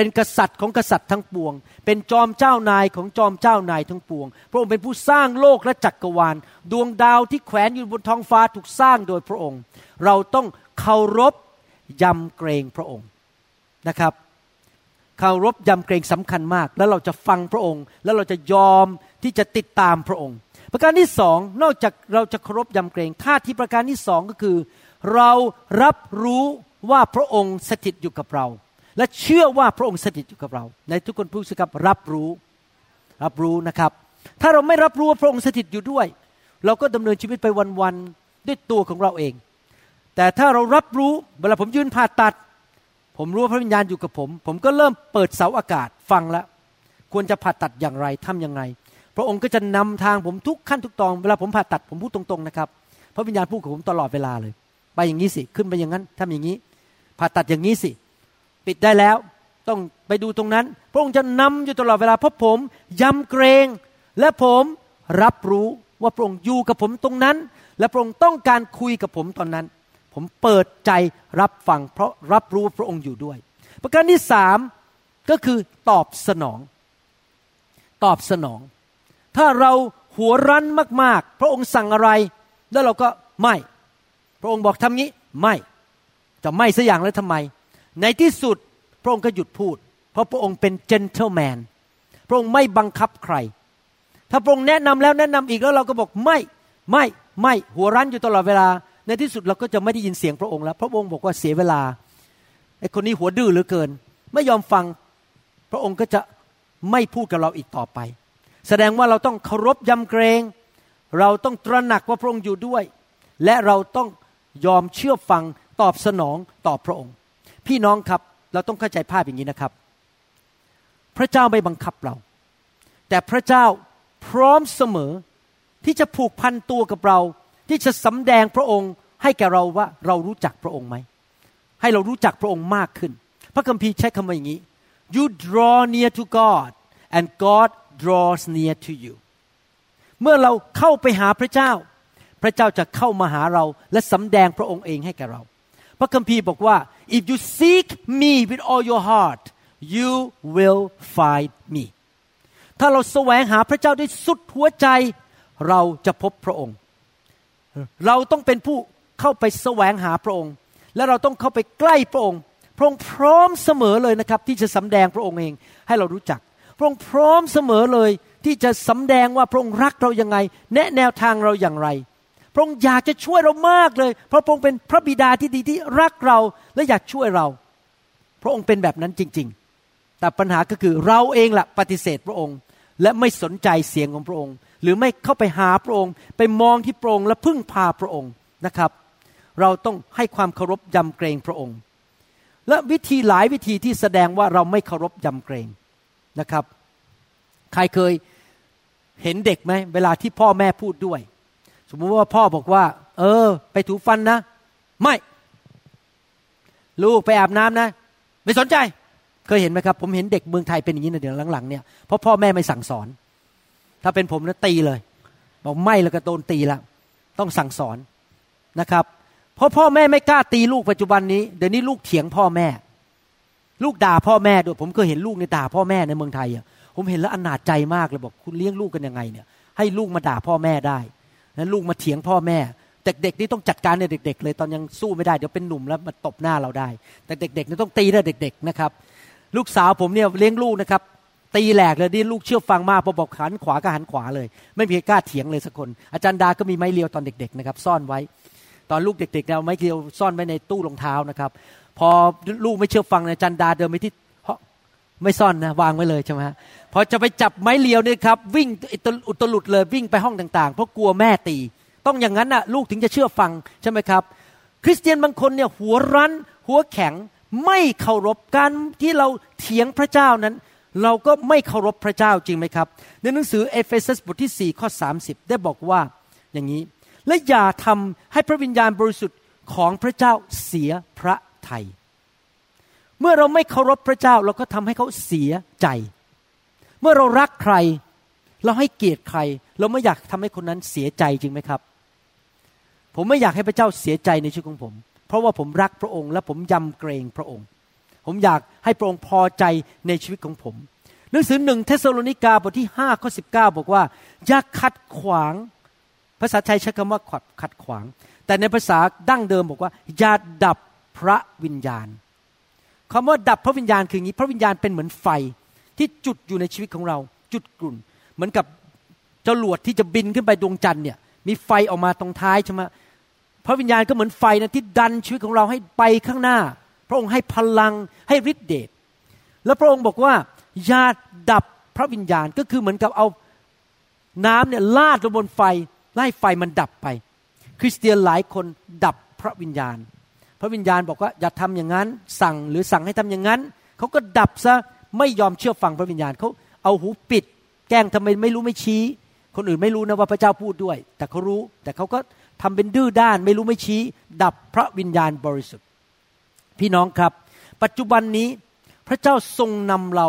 Speaker 3: เป็นกษัตริย์ของกษัตริย์ทั้งปวง เป็นจอมเจ้านายของจอมเจ้านายทั้งปวง พระองค์เป็นผู้สร้างโลกและจักรวาล ดวงดาวที่แขวนอยู่บนท้องฟ้าถูกสร้างโดยพระองค์ เราต้องเคารพยำเกรงพระองค์นะครับเคารพยำเกรงสำคัญมาก แล้วเราจะฟังพระองค์ แล้วเราจะยอมที่จะติดตามพระองค์ ประการที่สองนอกจากเราจะเคารพยำเกรงท่าที่ประการที่สองก็คือ เรารับรู้ว่าพระองค์สถิตอยู่กับเรา และเชื่อว่าพระองค์สถิตอยู่กับเรา ในทุกคนพูดสิครับรับรู้รับรู้นะครับ ถ้าเราไม่รับรู้ว่าพระองค์สถิตอยู่ด้วย เราก็ดำเนินชีวิตไปวันๆด้วยตัวของเราเอง แต่ถ้าเรารับรู้เวลาผมยืนผ่าตัด ผมรู้ว่าพระวิญญาณอยู่กับผม ผมก็เริ่มเปิดเสาอากาศฟังแล้วควรจะผ่าตัดอย่างไรทํำยังไง พระองค์ก็จะนำทางผมทุกขั้นทุกตอนเวลาผมผ่าตัดผมพูดตรงๆนะครับพระวิญญาณพูดกับผมตลอดเวลาเลย ไปอย่างนี้สิขึ้นไปอย่างนั้นทำอย่างนี้ผ่าตัดอย่างนี้สิ ปิดได้แล้ว ต้องไปดูตรงนั้น พระองค์จะนำอยู่ตลอดเวลาเพราะผมยำเกรงและผมรับรู้ว่าพระองค์อยู่กับผมตรงนั้น และพระองค์ต้องการคุยกับผมตอนนั้น ผมเปิดใจรับฟัง เพราะรับรู้ว่าพระองค์อยู่ด้วย ประการที่สามก็คือตอบสนอง ตอบสนอง ถ้าเราหัวรั้นมาก ๆ พระองค์สั่งอะไร แล้วเราก็ไม่ พระองค์บอกทำงี้ไม่จะไม่สัอย่างแล้วทำไม ในที่สุดพระองค์ก็หยุดพูด เพราะพระองค์เป็นเจนเทลแมนพระองค์ไม่บังคับใคร ถ้าพระองค์แนะนำแล้วแนะนำอีกแล้วเราก็บอกไม่ไม่ไม่หัวรั้นอยู่ตลอดเวลา ในที่สุดเราก็จะไม่ได้ยินเสียงพระองค์แล้ว พระองค์บอกว่าเสียเวลาไอ้คนนี้หัวดื้อเหลือเกิน ไม่ยอมฟังพระองค์ก็จะไม่พูดกับเราอีกต่อไป แสดงว่าเราต้องเคารพยำเกรง เราต้องตระหนักว่าพระองค์อยู่ด้วย และเราต้องยอมเชื่อฟังตอบสนองต่อพระองค์ พี่น้องครับเราต้องเข้าใจภาพอย่างนี้นะครับ พระเจ้าไม่บังคับเรา แต่พระเจ้าพร้อมเสมอที่จะผูกพันตัวกับเรา ที่จะสำแดงพระองค์ให้แก่เราว่าเรารู้จักพระองค์ไหม ให้เรารู้จักพระองค์มากขึ้น พระคัมภีร์ใช้คำว่าอย่างนี้ you draw near to God and God draws near to you เมื่อเราเข้าไปหาพระเจ้า พระเจ้าจะเข้ามาหาเราและสำแดงพระองค์เองให้แก่เรา พระคัมภีร์บอกว่า if you seek me with all your heart you will find me ถ้าเราแสวงหาพระเจ้าด้วยสุดหัวใจ เราจะพบพระองค์ เราต้องเป็นผู้เข้าไปแสวงหาพระองค์ และเราต้องเข้าไปใกล้พระองค์ พระองค์พร้อมเสมอเลยนะครับ ที่จะสำแดงพระองค์เองให้เรารู้จัก พระองค์พร้อมเสมอเลยที่จะสำแดงว่าพระองค์รักเรายังไง แนะแนวทางเราอย่างไร ระองค์อยากจะช่วยเรามากเลย เพราะพระองค์เป็นพระบิดาที่ดีที่รักเราและอยากช่วยเรา พระองค์เป็นแบบนั้นจริง ๆ แต่ปัญหาก็คือเราเองละ่ะปฏิเสธพระองค์ และไม่สนใจเสียงของพระองค์ หรือไม่เข้าไปหาพระองค์ ไปมองที่พระองค์และพึ่งพาพระองค์นะครับ เราต้องให้ความเคารพยำเกรงพระองค์ และวิธีหลายวิธีที่แสดงว่าเราไม่เคารพยำเกรงนะครับ ใครเคยเห็นเด็กไหมเวลาที่พ่อแม่พูดด้วย สมมติว่าพ่อบอกว่า เออ ไปถูฟันนะ ไม่ ลูกไปอาบน้ำนะ ไม่สนใจ เคยเห็นไหมครับ ผมเห็นเด็กเมืองไทยเป็นอย่างนี้ในเดือนหลังๆเนี่ยเพราะพ่อแม่ไม่สั่งสอน ถ้าเป็นผมนะตีเลย บอกไม่แล้วก็โดนตีละต้องสั่งสอนนะครับ เพราะพ่อแม่ไม่กล้าตีลูกปัจจุบันนี้เดี๋ยวนี้ลูกเถียงพ่อแม่ ลูกด่าพ่อแม่ด้วยผมเคยเห็นลูกในด่าพ่อแม่ในเมืองไทยอะผมเห็นแล้วอนาจใจมากเลยบอกคุณเลี้ยงลูกกันยังไงเนี่ย ให้ลูกมาด่าพ่อแม่ได้ นั้นลูกมาเถียงพ่อแม่ แต่เด็กๆนี่ต้องจัดการในเด็ก ๆ เลยตอนยังสู้ไม่ได้เดี๋ยวเป็นหนุ่มแล้วมาตบหน้าเราได้ แต่เด็กๆนี่ต้องตีได้เด็ก ๆนะครับ ลูกสาวผมเนี่ยเลี้ยงลูกนะครับตีแหลกเลยนี่ลูกเชื่อฟังมากพอบอกหันขวาก็หันขวาเลย ไม่มีใครกล้าเถียงเลยสักคน อาจารย์ดาก็มีไม้เรียวตอนเด็กๆนะครับซ่อนไว้ ตอนลูกเด็กๆเอาไม้เรียวซ่อนไว้ในตู้รองเท้านะครับ พอลูกไม่เชื่อฟังอาจารย์ดาเดินไปที่ไม่ซ่อนนะวางไว้เลยใช่ไหมฮะ พอจะไปจับไม้เลียวเนี่ยครับวิ่งอุตลุดเลยวิ่งไปห้องต่างๆ เพราะกลัวแม่ตี ต้องอย่างนั้นน่ะลูกถึงจะเชื่อฟังใช่ไหมครับ คริสเตียนบางคนเนี่ยหัวรั้น หัวแข็งไม่เคารพการที่เราเถียงพระเจ้านั้น เราก็ไม่เคารพพระเจ้าจริงไหมครับ ในหนังสือเอเฟซัสบทที่4ข้อ30 ได้บอกว่าอย่างนี้ และอย่าทำให้พระวิญญาณบริสุทธิ์ของพระเจ้าเสียพระทัยเมื่อเราไม่เคารพพระเจ้าเราก็ทำให้เขาเสียใจ เมื่อเรารักใคร เราให้เกียรติใคร เราไม่อยากทำให้คนนั้นเสียใจจริงไหมครับ ผมไม่อยากให้พระเจ้าเสียใจในชีวิตของผม เพราะว่าผมรักพระองค์ และผมยำเกรงพระองค์ ผมอยากให้พระองค์พอใจในชีวิตของผม หนังสือหนึ่งเทสโลนิกาบทที่ห้าข้อสิบเก้าบอกว่า อย่าขัดขวาง ภาษาไทยใช้คำว่าขัดขัดขวาง แต่ในภาษาดั้งเดิมบอกว่า อย่าดับพระวิญญาณคำว่าดับพระวิญญาณคืออย่างนี้ พระวิญญาณเป็นเหมือนไฟ ที่จุดอยู่ในชีวิตของเรา จุดกรุ่น เหมือนกับจรวดที่จะบินขึ้นไปดวงจันทร์เนี่ย มีไฟออกมาตรงท้ายใช่ไหมพระวิญญาณก็เหมือนไฟนะที่ดันชีวิตของเราให้ไปข้างหน้า พระองค์ให้พลังให้ฤทธิเดชแล้วพระองค์บอกว่าอย่าดับพระวิญญาณก็คือเหมือนกับเอาน้ำเนี่ยลาดลงบนไฟไล่ไฟมันดับไป คริสเตียนหลายคนดับพระวิญญาณ พระวิญญาณบอกว่าอย่าทำอย่างนั้น สั่งหรือสั่งให้ทำอย่างนั้นเขาก็ดับซะ ไม่ยอมเชื่อฟังพระวิญญาณเขาเอาหูปิด แกล้งทำไมไม่รู้ไม่ชี้ คนอื่นไม่รู้นะว่าพระเจ้าพูดด้วย แต่เขารู้แต่เขาก็ทำเป็นดื้อด้าน ไม่รู้ไม่ชี้ ดับพระวิญญาณบริสุทธิ์ พี่น้องครับ ปัจจุบันนี้พระเจ้าทรงนำเรา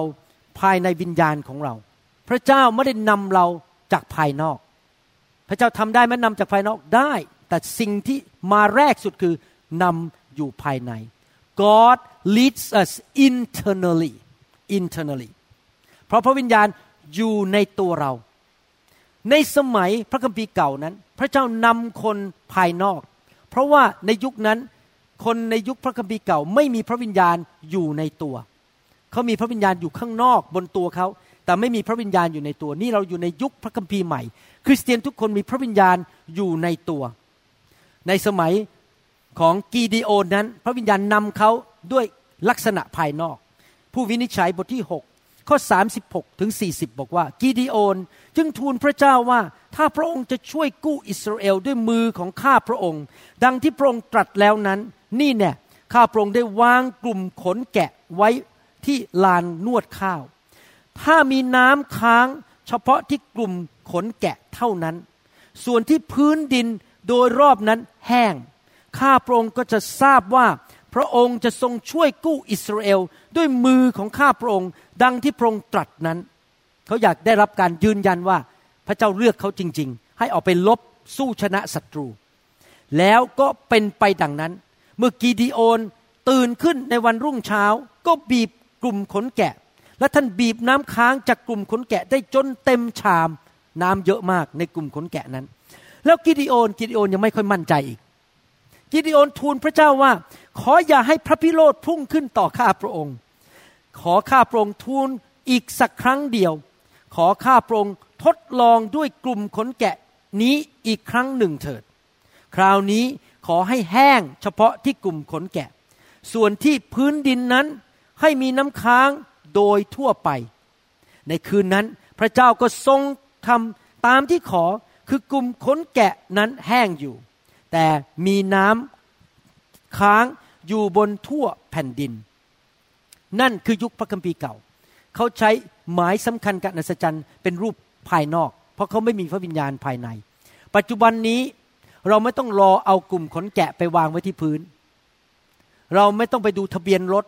Speaker 3: ภายในวิญญาณของเรา พระเจ้าไม่ได้นำเราจากภายนอก พระเจ้าทำได้ไหมนำจากภายนอกได้ แต่สิ่งที่มาแรกสุดคือนำอยู่ภายใน God leads us internally internally เพราะพระวิญญาณอยู่ในตัวเรา ในสมัยพระคัมภีร์เก่านั้น พระเจ้านำคนภายนอก เพราะว่าในยุคนั้นคนในยุคพระคัมภีร์เก่า ไม่มีพระวิญญาณอยู่ในตัว เขามีพระวิญญาณอยู่ข้างนอกบนตัวเขา แต่ไม่มีพระวิญญาณอยู่ในตัว นี่เราอยู่ในยุคพระคัมภีร์ใหม่ คริสเตียนทุกคนมีพระวิญญาณอยู่ในตัว ในสมัยของกีดีโอนนั้น พระวิญญาณนำเขาด้วยลักษณะภายนอก ผู้วินิจฉัยบทที่ 6 ข้อ 36 ถึง 40 บอกว่า กีดีโอนจึงทูลพระเจ้าว่า ถ้าพระองค์จะช่วยกู้อิสราเอลด้วยมือของข้าพระองค์ ดังที่พระองค์ตรัสแล้วนั้น นี่เนี่ยข้าพระองค์ได้วางกลุ่มขนแกะไว้ที่ลานนวดข้าว ถ้ามีน้ำค้างเฉพาะที่กลุ่มขนแกะเท่านั้น ส่วนที่พื้นดินโดยรอบนั้นแห้ง ข้าพระองค์ก็จะทราบว่า พระองค์จะทรงช่วยกู้อิสราเอลด้วยมือของข้าพระองค์ ดังที่พระองค์ตรัสนั้น เขาอยากได้รับการยืนยันว่าพระเจ้าเลือกเขาจริง ๆ ให้ออกไปลบสู้ชนะศัตรู แล้วก็เป็นไปดังนั้น เมื่อกีดีโอนตื่นขึ้นในวันรุ่งเช้า ก็บีบกลุ่มขนแกะ และท่านบีบน้ำค้างจากกลุ่มขนแกะได้จนเต็มชาม น้ำเยอะมากในกลุ่มขนแกะนั้น แล้วกิดีโอนกิดีโอนยังไม่ค่อยมั่นใจอีก กิดีโอนทูลพระเจ้าว่าขออย่าให้พระพิโรธพุ่งขึ้นต่อข้าพระองค์ ขอข้าพระองค์ทูลอีกสักครั้งเดียว ขอข้าพระองค์ทดลองด้วยกลุ่มขนแกะนี้อีกครั้งหนึ่งเถิด คราวนี้ขอให้แห้งเฉพาะที่กลุ่มขนแกะ ส่วนที่พื้นดินนั้นให้มีน้ำค้างโดยทั่วไป ในคืนนั้นพระเจ้าก็ทรงทำตามที่ขอคือกลุ่มขนแกะนั้นแห้งอยู่ แต่มีน้ำ ค้างอยู่บนทั่วแผ่นดิน นั่นคือยุคพระคัมภีร์เก่า เขาใช้หมายสำคัญกับอัศจรรย์เป็นรูปภายนอก เพราะเขาไม่มีพระวิญญาณภายใน ปัจจุบันนี้เราไม่ต้องรอเอากลุ่มขนแกะไปวางไว้ที่พื้น เราไม่ต้องไปดูทะเบียนรถ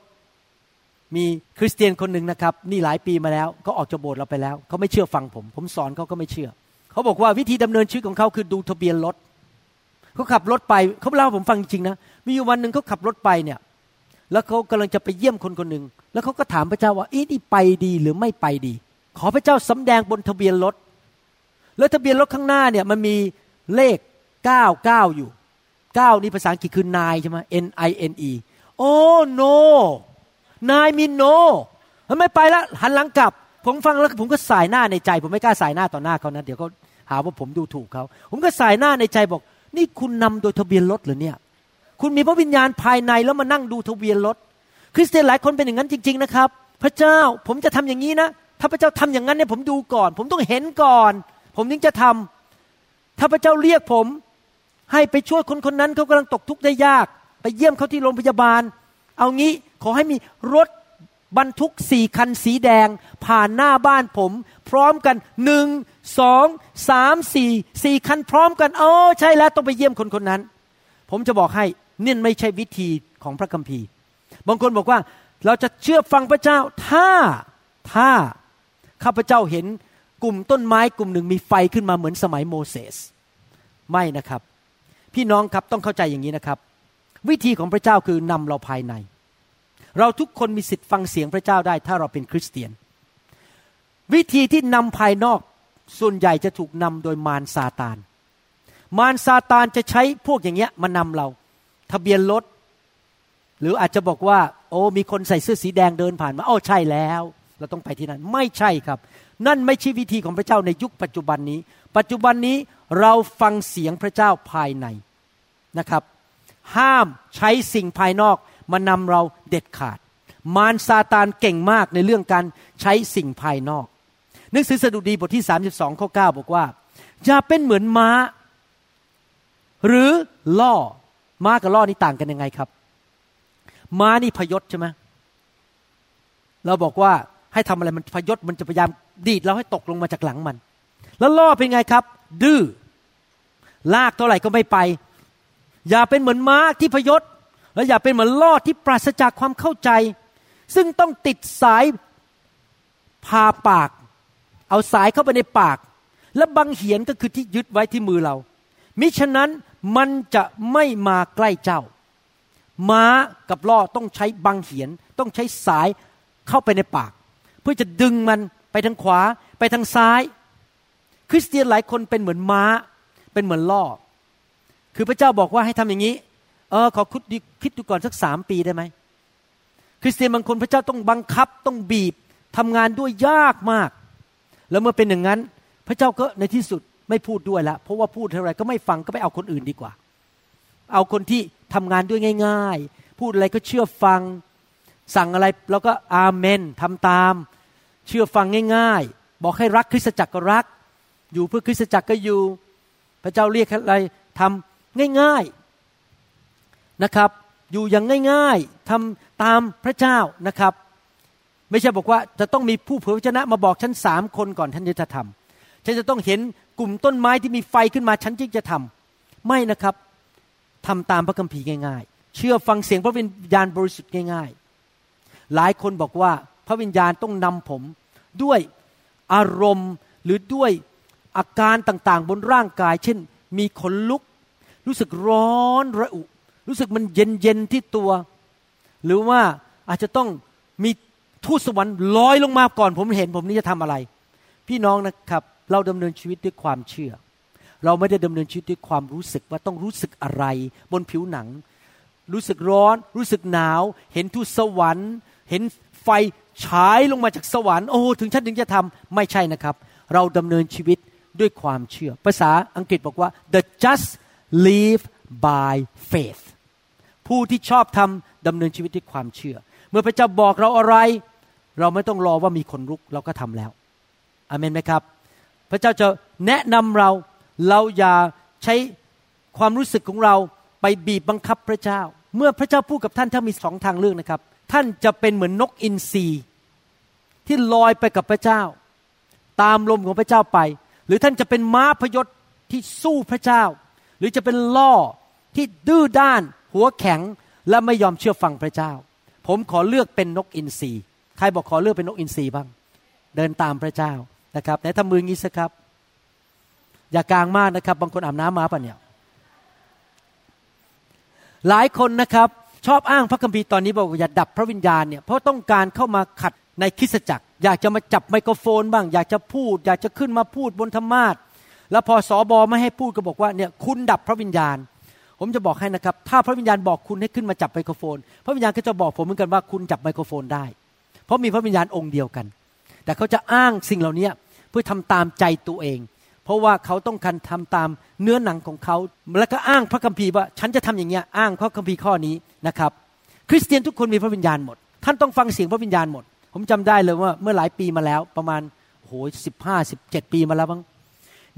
Speaker 3: มีคริสเตียนคนหนึ่งนะครับ นี่หลายปีมาแล้ว ก็ออกจากโบสถ์เราไปแล้ว เขาไม่เชื่อฟังผม ผมสอนเขาก็ไม่เชื่อ เขาบอกว่าวิธีดำเนินชีวิตของเขาคือดูทะเบียนรถเขาขับรถไปเขาเล่าผมฟังจริงๆนะ มีอยู่วันหนึ่งเขาขับรถไปเนี่ย แล้วเขากำลังจะไปเยี่ยมคนคนหนึ่งแล้วเขาก็ถามพระเจ้าว่าอีนี่ไปดีหรือไม่ไปดี ขอพระเจ้าสำแดงบนทะเบียนรถแล้วทะเบียนรถข้างหน้าเนี่ยมันมีเลขเก้าเก้าอยู่เก้านี่ภาษาอังกฤษคือนายใช่ไหม N I N E โอ้ no นายมี no มันไม่ไปแล้วหันหลังกลับ ผมฟังแล้วผมก็สายหน้าในใจ ผมไม่กล้าสายหน้าต่อหน้าเขานะเดี๋ยวเขาหาว่าผมดูถูกเขา ผมก็สายหน้าในใจบอก นี่คุณนำโดยทะเบียนรถหรือเนี่ย คุณมีพระวิญญาณภายในแล้วมานั่งดูทะเบียนรถคริสเตียนหลายคนเป็นอย่างนั้นจริง ๆ นะครับ พระเจ้าผมจะทำอย่างนี้นะ ถ้าพระเจ้าทำอย่างนั้นเนี่ยผมดูก่อน ผมต้องเห็นก่อน ผมถึงจะทำถ้าพระเจ้าเรียกผม ให้ไปช่วยคนคนนั้นเขากำลังตกทุกข์ได้ยาก ไปเยี่ยมเขาที่โรงพยาบาล เอางี้ขอให้มีรถบรรทุกสี่คันสีแดง ผ่านหน้าบ้านผม พร้อมกันหนึ่งสองสามสี่สี่คันพร้อมกัน โอ้ใช่แล้วต้องไปเยี่ยมคนคนนั้น ผมจะบอกให้ นี่ไม่ใช่วิธีของพระคัมภีร์ บางคนบอกว่าเราจะเชื่อฟังพระเจ้าถ้าถ้าข้าพเจ้าเห็นกลุ่มต้นไม้กลุ่มหนึ่งมีไฟขึ้นมาเหมือนสมัยโมเสสไม่นะครับ พี่น้องครับต้องเข้าใจอย่างนี้นะครับ วิธีของพระเจ้าคือนำเราภายใน เราทุกคนมีสิทธิ์ฟังเสียงพระเจ้าได้ ถ้าเราเป็นคริสเตียน วิธีที่นำภายนอกส่วนใหญ่จะถูกนำโดยมารซาตาน มารซาตานจะใช้พวกอย่างเงี้ยมานำเรา ทะเบียนรถ หรืออาจจะบอกว่า โอ้มีคนใส่เสื้อสีแดงเดินผ่านมาโอ้ใช่แล้ว เราต้องไปที่นั่น ไม่ใช่ครับ นั่นไม่ใช่วิธีของพระเจ้าในยุคปัจจุบันนี้ ปัจจุบันนี้เราฟังเสียงพระเจ้าภายในนะครับ ห้ามใช้สิ่งภายนอกมานำเราเด็ดขาด มารซาตานเก่งมากในเรื่องการใช้สิ่งภายนอกหนังสือสดุดีบทที่ 32ข้อ9บอกว่าอย่าเป็นเหมือนม้า หรือล่อ ม้ากับล่อนี่ต่างกันยังไงครับ ม้านี่พยศใช่ไหมเราบอกว่าให้ทำอะไรมันพยศมันจะพยายามดีดเราให้ตกลงมาจากหลังมัน แล้วล่อเป็นไงครับ ดื้อลากเท่าไหร่ก็ไม่ไป อย่าเป็นเหมือนม้าที่พยศ และอย่าเป็นเหมือนล่อที่ปราศจากความเข้าใจ ซึ่งต้องติดสายพาปาก เอาสายเข้าไปในปาก และบังเหียนก็คือที่ยึดไว้ที่มือเรา มิฉะนั้น มันจะไม่มาใกล้เจ้า ม้ากับล่อต้องใช้บังเหียน ต้องใช้สายเข้าไปในปาก เพื่อจะดึงมันไปทางขวา ไปทางซ้าย คริสเตียนหลายคนเป็นเหมือนม้า เป็นเหมือนล่อ คือพระเจ้าบอกว่าให้ทำอย่างนี้ เออขอคิดคิดดูก่อนสักสามปีได้ไหมคริสเตียนบางคนพระเจ้าต้องบังคับต้องบีบทำงานด้วยยากมาก แล้วเมื่อเป็นอย่างนั้น พระเจ้าก็ในที่สุด ไม่พูดด้วยละเพราะว่าพูดเท่าไรก็ไม่ฟังก็ไปเอาคนอื่นดีกว่า เอาคนที่ทำงานด้วยง่าย ๆ พูดอะไรก็เชื่อฟัง สั่งอะไรแล้วก็อาเมนทำตาม เชื่อฟังง่าย ๆ บอกให้รักคริสตจักรก็รัก อยู่เพื่อคริสตจักรก็อยู่ พระเจ้าเรียกอะไรทำง่ายๆนะครับ อยู่อย่างง่ายๆทำตามพระเจ้านะครับ ไม่ใช่บอกว่าจะต้องมีผู้เผยพระชนะมาบอกฉันสามคนก่อนท่านจะทำ ฉันจะต้องเห็นกลุ่มต้นไม้ที่มีไฟขึ้นมาฉันจึงจะทำไม่นะครับทำตามพระคัมภีร์ง่ายๆ เชื่อฟังเสียงพระวิญญาณบริสุทธิ์ง่าย ๆ หลายคนบอกว่าพระวิญญาณต้องนำผมด้วยอารมณ์หรือด้วยอาการต่างๆ บนร่างกาย เช่น มีขนลุก รู้สึกร้อนระอุ รู้สึกมันเย็นๆที่ตัว หรือว่าอาจจะต้องมีทูตสวรรค์ลอยลงมาก่อนผมเห็นผมนี่จะทำอะไร พี่น้องนะครับ เราดำเนินชีวิตด้วยความเชื่อ เราไม่ได้ดำเนินชีวิตด้วยความรู้สึกว่าต้องรู้สึกอะไร บนผิวหนัง รู้สึกร้อน รู้สึกหนาว เห็นทูตสวรรค์ เห็นไฟฉายลงมาจากสวรรค์โอ้ถึงฉันถึงจะทำไม่ใช่นะครับ เราดำเนินชีวิตด้วยความเชื่อ ภาษาอังกฤษบอกว่า the just live by faith ผู้ที่ชอบทำดำเนินชีวิตด้วยความเชื่อ เมื่อพระเจ้าบอกเราอะไร เราไม่ต้องรอว่ามีคนรุกเราก็ทำแล้วอเมนไหมครับ พระเจ้าจะแนะนำเราเราอย่าใช้ความรู้สึกของเราไปบีบบังคับพระเจ้า เมื่อพระเจ้าพูดกับท่านถ้ามีสองทางเลือกนะครับ ท่านจะเป็นเหมือนนกอินทรีที่ลอยไปกับพระเจ้า ตามลมของพระเจ้าไป หรือท่านจะเป็นม้าพยศที่สู้พระเจ้า หรือจะเป็นล่อที่ดื้อด้าน หัวแข็งและไม่ยอมเชื่อฟังพระเจ้า ผมขอเลือกเป็นนกอินทรีใครบอกขอเลือกเป็นนกอินทรีบ้าง เดินตามพระเจ้า นะครับไหนทำมืองี้สิครับ อย่ากลางมากนะครับ บางคนอาบน้ำมาปะเนี่ย หลายคนนะครับ ชอบอ้างพระคัมภีร์ตอนนี้บอกอย่าดับพระวิญญาณเนี่ยเพราะต้องการเข้ามาขัดในคริสจักร อยากจะมาจับไมโครโฟนบ้าง อยากจะพูด อยากจะขึ้นมาพูดบนธรรมาทแล้วพอสอบอไม่ให้พูดก็บอกว่าเนี่ยคุณดับพระวิญญาณ ผมจะบอกให้นะครับ ถ้าพระวิญญาณบอกคุณให้ขึ้นมาจับไมโครโฟน พระวิญญาณก็จะบอกผมเหมือนกันว่าคุณจับไมโครโฟนได้ เพราะมีพระวิญญาณองค์เดียวกัน แต่เขาจะอ้างสิ่งเหล่านี้เพื่อทำตามใจตัวเอง เพราะว่าเขาต้องการทำตามเนื้อหนังของเขาแล้วก็อ้างพระคัมภีร์ว่า ฉันจะทำอย่างเงี้ยอ้างพระคัมภีร์ข้อนี้นะครับ คริสเตียนทุกคนมีพระวิญญาณหมด ท่านต้องฟังเสียงพระวิญญาณหมด ผมจำได้เลยว่าเมื่อหลายปีมาแล้วประมาณโหสิบห้าสิบเจ็ดปีมาแล้วบ้าง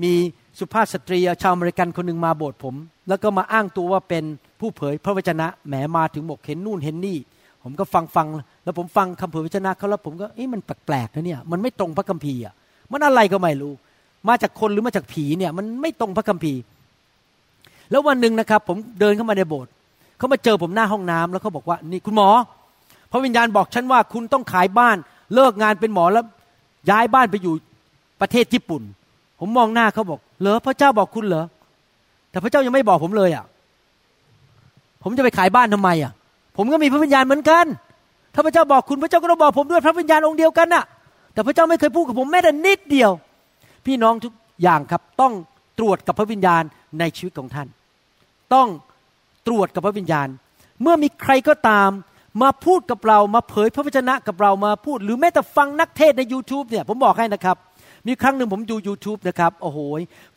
Speaker 3: มีสุภาพสตรีชาวอเมริกันคนหนึ่งมาโบสถ์ผม แล้วก็มาอ้างตัวว่าเป็นผู้เผยพระวจนะแหมมาถึงบอกเห็นนู่นเห็นนี่ ผมก็ฟังฟังแล้วผมฟังคำเผยพระวจนะเขาแล้วผมก็เอ๊ะมันแปลกๆนะเนี่ยมันไม่ตรงพระคัมภีร์อะมันอะไรก็ไม่รู้ มาจากคนหรือมาจากผีเนี่ย มันไม่ตรงพระคัมภีร์ แล้ววันหนึ่งนะครับ ผมเดินเข้ามาในโบสถ์เขามาเจอผมหน้าห้องน้ำแล้วเขาบอกว่านี่คุณหมอพระวิญญาณบอกฉันว่าคุณต้องขายบ้าน เลิกงานเป็นหมอแล้วย้ายบ้านไปอยู่ประเทศญี่ปุ่น ผมมองหน้าเขาบอกเหรอพระเจ้าบอกคุณเหรอแต่พระเจ้ายังไม่บอกผมเลยอะ ผมจะไปขายบ้านทำไมอะ ผมก็มีพระวิญญาณเหมือนกัน ถ้าพระเจ้าบอกคุณพระเจ้าก็ต้องบอกผมด้วยพระวิญญาณองค์เดียวกันน่ะ แต่พระเจ้าไม่เคยพูดกับผมแม้แต่นิดเดียว พี่น้องทุกอย่างครับต้องตรวจกับพระวิญญาณในชีวิตของท่าน ต้องตรวจกับพระวิญญาณ เมื่อมีใครก็ตามมาพูดกับเรามาเผยพระวจนะกับเรามาพูด หรือแม้แต่ฟังนักเทศใน YouTube เนี่ยผมบอกให้นะครับ มีครั้งหนึ่งผมดู YouTube นะครับโอ้โห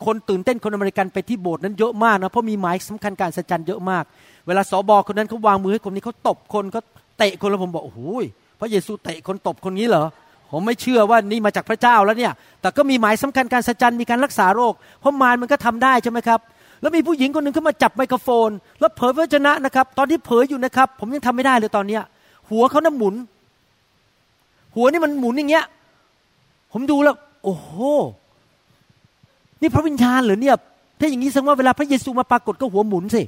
Speaker 3: คนตื่นเต้นคนอเมริกันไปที่โบสถ์นั้นเยอะมากนะเพราะมีหมายสำคัญการสัจจันเยอะมาก เวลาสอบอคนนั้นเขาวางมือให้คนนี้เขาตบคนเขาเตะคนแล้วผมบอกโอ้โหพระเยซูเตะคนตบคนนี้เหรอผมไม่เชื่อว่านี่มาจากพระเจ้าแล้วเนี่ย แต่ก็มีหมายสำคัญการสัจจันมีการรักษาโรค เพราะมารมันก็ทำได้ใช่ไหมครับ แล้วมีผู้หญิงคนหนึ่งขึ้นมาจับไมโครโฟน แล้วเผยพระวจนะนะครับ ตอนที่เผยอยู่นะครับ ผมยังทำไม่ได้เลยตอนเนี้ย หัวเขาน้ำหมุน หัวนี่มันหมุนอย่างเงี้ย ผมดูแล้ว โอ้โห นี่พระวิญญาณเหรอเนี่ย ถ้าอย่างนี้แสดงว่าเวลาพระเยซูมาปรากฏก็หัวหมุนสิ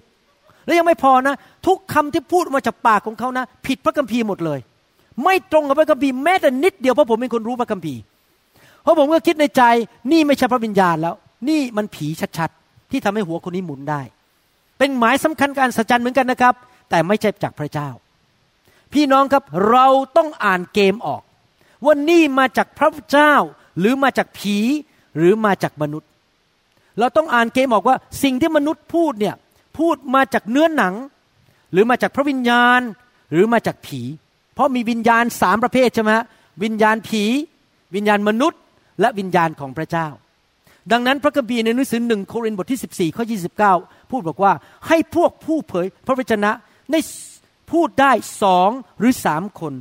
Speaker 3: แล้วยังไม่พอนะ ทุกคำที่พูดมาจากปากของเขานะ ผิดพระคัมภีร์หมดเลย ไม่ตรงกับพระคัมภีร์แม้แต่นิดเดียวเพราะผมเป็นคนรู้พระคัมภีร์เพราะผมก็คิดในใจนี่ไม่ใช่พระวิญญาณแล้ว นี่มันผีชัดๆที่ทำให้หัวคนนี้หมุนได้ เป็นหมายสำคัญการสัจจันเหมือนกันนะครับ แต่ไม่ใช่จากพระเจ้า พี่น้องครับเราต้องอ่านเกมออกว่านี่มาจากพระเจ้าหรือมาจากผีหรือมาจากมนุษย์ เราต้องอ่านเกมออกว่าสิ่งที่มนุษย์พูดเนี่ย พูดมาจากเนื้อหนัง หรือมาจากพระวิญญาณหรือมาจากผี เพราะมีวิญญาณสามประเภทใช่ไหมวิญญาณผี วิญญาณมนุษย์ และวิญญาณของพระเจ้า ดังนั้นพระคัมภีร์ในหนังสือหนึ่งโครินธ์บทที่ 14ข้อ29พูดบอกว่าให้พวกผู้เผยพระวจนะได้พูดได้สองหรือสามคน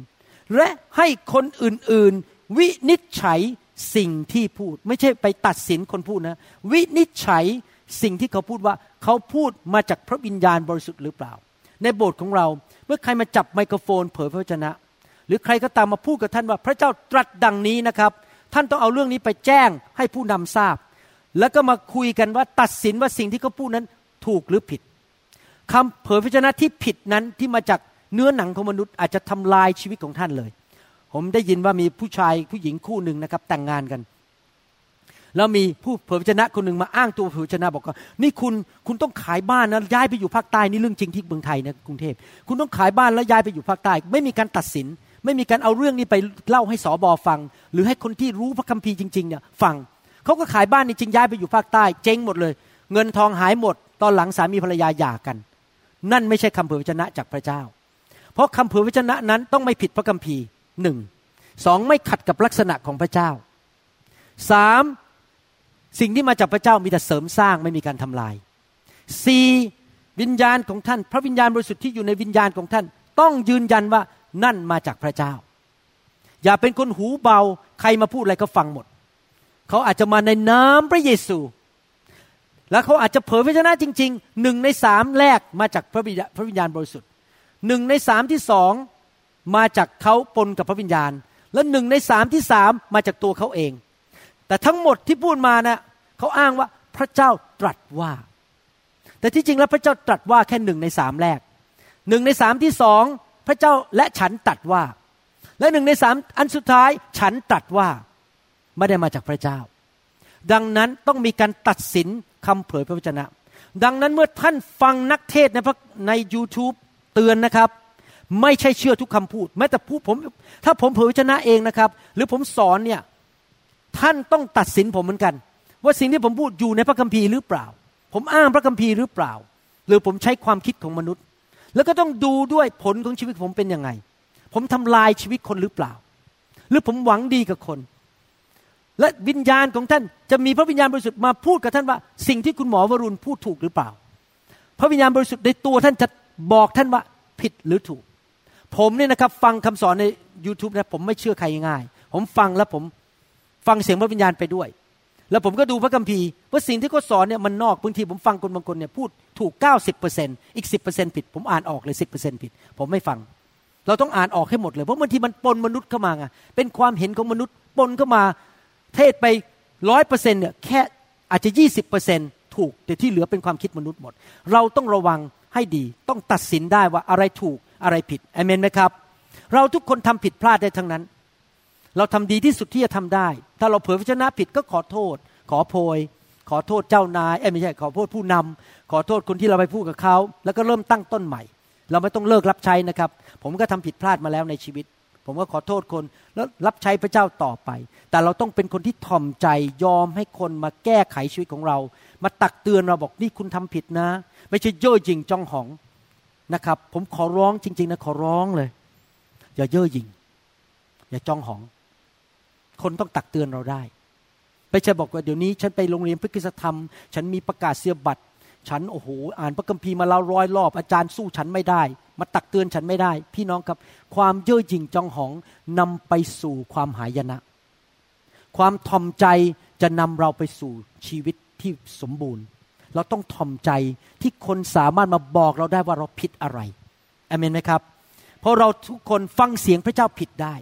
Speaker 3: และให้คนอื่นๆ วินิจฉัยสิ่งที่พูด ไม่ใช่ไปตัดสินคนพูดนะ วินิจฉัย สิ่งที่เขาพูดว่าเขาพูดมาจากพระวิญญาณบริสุทธิ์หรือเปล่า ในโบสถ์ของเราเมื่อใครมาจับไมโครโฟน เผยพระวจนะ หรือใครก็ตามมาพูดกับท่านว่าพระเจ้าตรัสดังนี้นะครับ ท่านต้องเอาเรื่องนี้ไปแจ้งให้ผู้นำทราบ แล้วก็มาคุยกันว่าตัดสินว่าสิ่งที่เขาพูดนั้นถูกหรือผิดคำเผยพระชนะที่ผิดนั้นที่มาจากเนื้อหนังของมนุษย์อาจจะทำลายชีวิตของท่านเลย ผมได้ยินว่ามีผู้ชายผู้หญิงคู่หนึ่งนะครับแต่งงานกัน แล้วมีผู้เผยพระชนะคนหนึ่งมาอ้างตัวเผยพระชนะบอกว่านี่คุณคุณต้องขายบ้านนะย้ายไปอยู่ภาคใต้นี่เรื่องจริงที่เมืองไทยนะกรุงเทพคุณต้องขายบ้านแล้วย้ายไปอยู่ภาคใต้ ไม่มีการตัดสิน ไม่มีการเอาเรื่องนี้ไปเล่าให้สอบอฟัง หรือให้คนที่รู้พระคัมภีร์จริงๆเนี่ยฟังเขาก็ขายบ้านนี่จริงย้ายไปอยู่ภาคใต้ เจ๊งหมดเลย เงินทองหายหมด ตอนหลังสามีภรรยาหย่ากัน นั่นไม่ใช่คำเผยพระชนะจากพระเจ้า เพราะคำเผยพระชนะนั้นต้องไม่ผิดพระคัมภีร์หนึ่งสองไม่ขัดกับลักษณะของพระเจ้าสาม สิ่งที่มาจากพระเจ้ามีแต่เสริมสร้างไม่มีการทำลายสี่วิญญาณของท่าน พระวิญญาณบริสุทธิ์ที่อยู่ในวิญญาณของท่าน ต้องยืนยันว่านั่นมาจากพระเจ้า อย่าเป็นคนหูเบาใครมาพูดอะไรก็ฟังหมด เขาอาจจะมาในนามพระเยซู แล้วเขาอาจจะเผยพระชนะจริงๆหนึ่งในสามแรกมาจากพระวิญญาณบริสุทธิ์หนึ่งในสามที่สองมาจากเขาปนกับพระวิญญาณ และหนึ่งในสามที่สามมาจากตัวเขาเอง แต่ทั้งหมดที่พูดมานะ่ะ เขาอ้างว่าพระเจ้าตรัสว่า แต่ที่จริงแล้วพระเจ้าตรัสว่าแค่หนึ่งในสามแรกหนึ่งในสามที่สองพระเจ้าและฉันตรัสว่า และหนึ่งในสามอันสุดท้ายฉันตรัสว่าไม่ได้มาจากพระเจ้า ดังนั้นต้องมีการตัดสินคำเผยพระวจนะ ดังนั้นเมื่อท่านฟังนักเทศในใน YouTube เตือนนะครับ ไม่ใช่เชื่อทุกคำพูด แม้แต่ผู้ผม ถ้าผมเผยพระวจนะเองนะครับ หรือผมสอนเนี่ยท่านต้องตัดสินผมเหมือนกัน ว่าสิ่งที่ผมพูดอยู่ในพระคัมภีร์หรือเปล่า ผมอ้างพระคัมภีร์หรือเปล่า หรือผมใช้ความคิดของมนุษย์ แล้วก็ต้องดูด้วยผลของชีวิตผมเป็นยังไง ผมทำลายชีวิตคนหรือเปล่า หรือผมหวังดีกับคน และวิญญาณของท่านจะมีพระวิญญาณบริสุทธิ์มาพูดกับท่านว่า สิ่งที่คุณหมอวรุณพูดถูกหรือเปล่า พระวิญญาณบริสุทธิ์ในตัวท่านจะบอกท่านว่าผิดหรือถูก ผมเนี่ยนะครับฟังคำสอนใน YouTube นะผมไม่เชื่อใครง่าย ผมฟังแล้วผมฟังเสียงพระวิญญาณไปด้วย แล้วผมก็ดูพระคัมภีร์ว่าสิ่งที่เขาสอนเนี่ยมันนอกบางทีผมฟังคนบางคนเนี่ยพูดถูก 90%อีก 10%ผิด ผมอ่านออกเลย 10%ผิด ผมไม่ฟัง เราต้องอ่านออกให้หมดเลยเพราะบางทีมันปนมนุษย์เข้ามาไงเป็นความเห็นของมนุษย์ปนเข้ามา เทศไปร้อยเปอร์เซ็นเนี่ยแค่อาจจะยี่สิบเปอร์เซ็นถูกแต่ที่เหลือเป็นความคิดมนุษย์หมด เราต้องระวังให้ดี ต้องตัดสินได้ว่าอะไรถูกอะไรผิดอเมนไหมครับ เราทุกคนทำผิดพลาดได้ทั้งนั้น เราทำดีที่สุดที่จะทำได้ ถ้าเราเผยพระชนะผิดก็ขอโทษ ขอโพย ขอโทษเจ้านายเอ้ไม่ใช่ขอโทษผู้นำขอโทษคนที่เราไปพูดกับเขา แล้วก็เริ่มตั้งต้นใหม่ เราไม่ต้องเลิกรับใช้นะครับ ผมก็ทำผิดพลาดมาแล้วในชีวิต ผมก็ขอโทษคนแล้วรับใช้พระเจ้าต่อไป แต่เราต้องเป็นคนที่ถ่อมใจยอมให้คนมาแก้ไขชีวิตของเรา มาตักเตือนเราบอกนี่คุณทำผิดนะ ไม่ใช่เย่อหยิ่งจองหองนะครับ ผมขอร้องจริง ๆ นะขอร้องเลย อย่าเย่อหยิ่งอย่าจองหอง คนต้องตักเตือนเราได้ไม่ใช่บอกว่าเดี๋ยวนี้ฉันไปโรงเรียนพระคุณธรรม ฉันมีประกาศเสียบัตร ฉันโอ้โหอ่านพระคัมภีร์มาแล้วร้อยรอบอาจารย์สู้ฉันไม่ได้ มาตักเตือนฉันไม่ได้ พี่น้องครับ ความเย่อหยิ่งจองหองนำไปสู่ความหายนะ ความทอมใจจะนำเราไปสู่ชีวิตที่สมบูรณ์ เราต้องทอมใจที่คนสามารถมาบอกเราได้ว่าเราผิดอะไรอเมนไหมครับ เพราะเราทุกคนฟังเสียงพระเจ้าผิดได้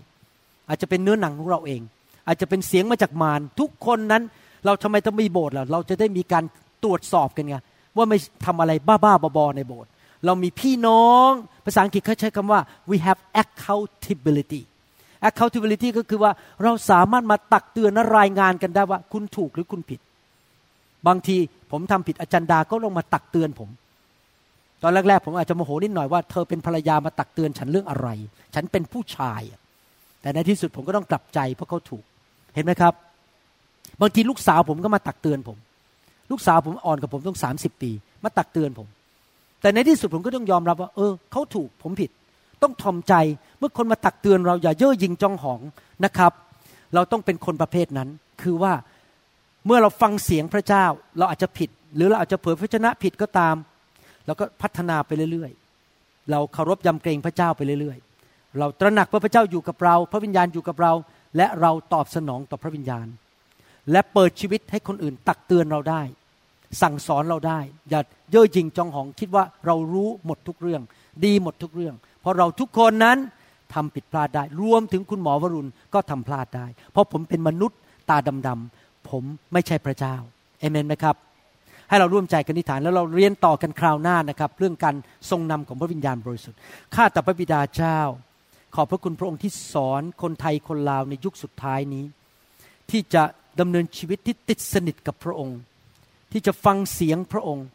Speaker 3: อาจจะเป็นเนื้อหนังของเราเอง อาจจะเป็นเสียงมาจากมารทุกคนนั้น เราทำไมต้องมีโบสถ์ล่ะเราจะได้มีการตรวจสอบกันไงว่าไม่ทำอะไรบ้าๆบอๆในโบสถ์เรามีพี่น้องภาษาอังกฤษเขาใช้คำว่า we have accountability accountability ก็คือว่าเราสามารถมาตักเตือนและรายงานกันได้ว่า คุณถูกหรือคุณผิด บางทีผมทำผิดอาจารย์ดาก็ลงมาตักเตือนผม ตอนแรกๆผมอาจจะโมโหนิดหน่อยว่าเธอเป็นภรรยามาตักเตือนฉันเรื่องอะไร ฉันเป็นผู้ชาย แต่ในที่สุดผมก็ต้องกลับใจเพราะเขาถูก เห็นไหมครับ บางทีลูกสาวผมก็มาตักเตือนผม ลูกสาวผมอ่อนกับผมต้องสามสิบปี มาตักเตือนผม แต่ในที่สุดผมก็ต้องยอมรับว่า เออเขาถูกผมผิด ต้องทอมใจเมื่อคนมาตักเตือนเราอย่าเย่อหยิ่งจองหองนะครับ เราต้องเป็นคนประเภทนั้น คือว่าเมื่อเราฟังเสียงพระเจ้า เราอาจจะผิด หรือเราอาจจะเผยพระชนะผิดก็ตามเราก็พัฒนาไปเรื่อยๆ เราเคารพยำเกรงพระเจ้าไปเรื่อยๆ เราตระหนักว่าพระเจ้าอยู่กับเรา พระวิญญาณอยู่กับเรา และเราตอบสนองต่อพระวิญญาณ และเปิดชีวิตให้คนอื่นตักเตือนเราได้ สั่งสอนเราได้ อย่าเย่อหยิ่งจองหองคิดว่าเรารู้หมดทุกเรื่อง ดีหมดทุกเรื่อง เพราะเราทุกคนนั้นทำผิดพลาดได้ รวมถึงคุณหมอวรุณก็ทำพลาดได้ เพราะผมเป็นมนุษย์ตาดำๆผมไม่ใช่พระเจ้าเอเมนไหมครับ ให้เราร่วมใจกันนิฐานแล้วเราเรียนต่อกันคราวหน้านะครับ เรื่องการทรงนำของพระวิญญาณบริสุทธิ์ข้าแต่พระบิดาเจ้า ขอบพระคุณพระองค์ที่สอนคนไทยคนลาวในยุคสุดท้ายนี้ ที่จะดำเนินชีวิตที่ติดสนิทกับพระองค์ ที่จะฟังเสียงพระองค์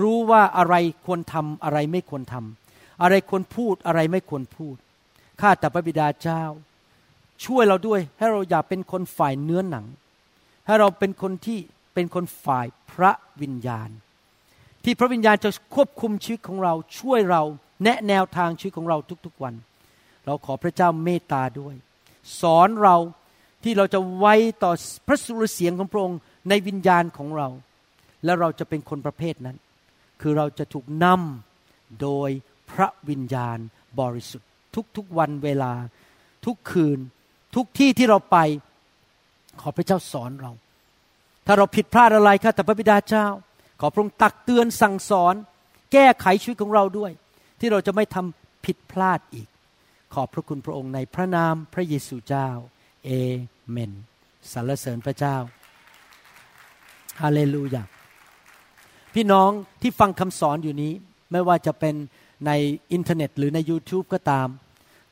Speaker 3: รู้ว่าอะไรควรทำอะไรไม่ควรทำอะไรควรพูดอะไรไม่ควรพูดข้าแต่พระบิดาเจ้า ช่วยเราด้วยให้เราอย่าเป็นคนฝ่ายเนื้อหนัง ให้เราเป็นคนที่เป็นคนฝ่ายพระวิญญาณ ที่พระวิญญาณจะควบคุมชีวิตของเราช่วยเราแนะแนวทางชีวิตของเราทุกๆวัน เราขอพระเจ้าเมตตาด้วย สอนเราที่เราจะไว้ต่อพระสุรเสียงของพระองค์ในวิญญาณของเรา และเราจะเป็นคนประเภทนั้น คือเราจะถูกนำโดยพระวิญญาณบริสุทธิ์ ทุกๆวันเวลา ทุกคืน ทุกที่ที่เราไป ขอพระเจ้าสอนเรา ถ้าเราผิดพลาดอะไรข้าแต่พระบิดาเจ้า ขอพระองค์ตักเตือนสั่งสอน แก้ไขชีวิตของเราด้วย ที่เราจะไม่ทำผิดพลาดอีก ขอบพระคุณพระองค์ในพระนามพระเยซูเจ้า เอเมนสรรเสริญพระเจ้าฮาเลลูยาพี่น้องที่ฟังคำสอนอยู่นี้ ไม่ว่าจะเป็นในอินเทอร์เน็ต หรือใน YouTube ก็ตาม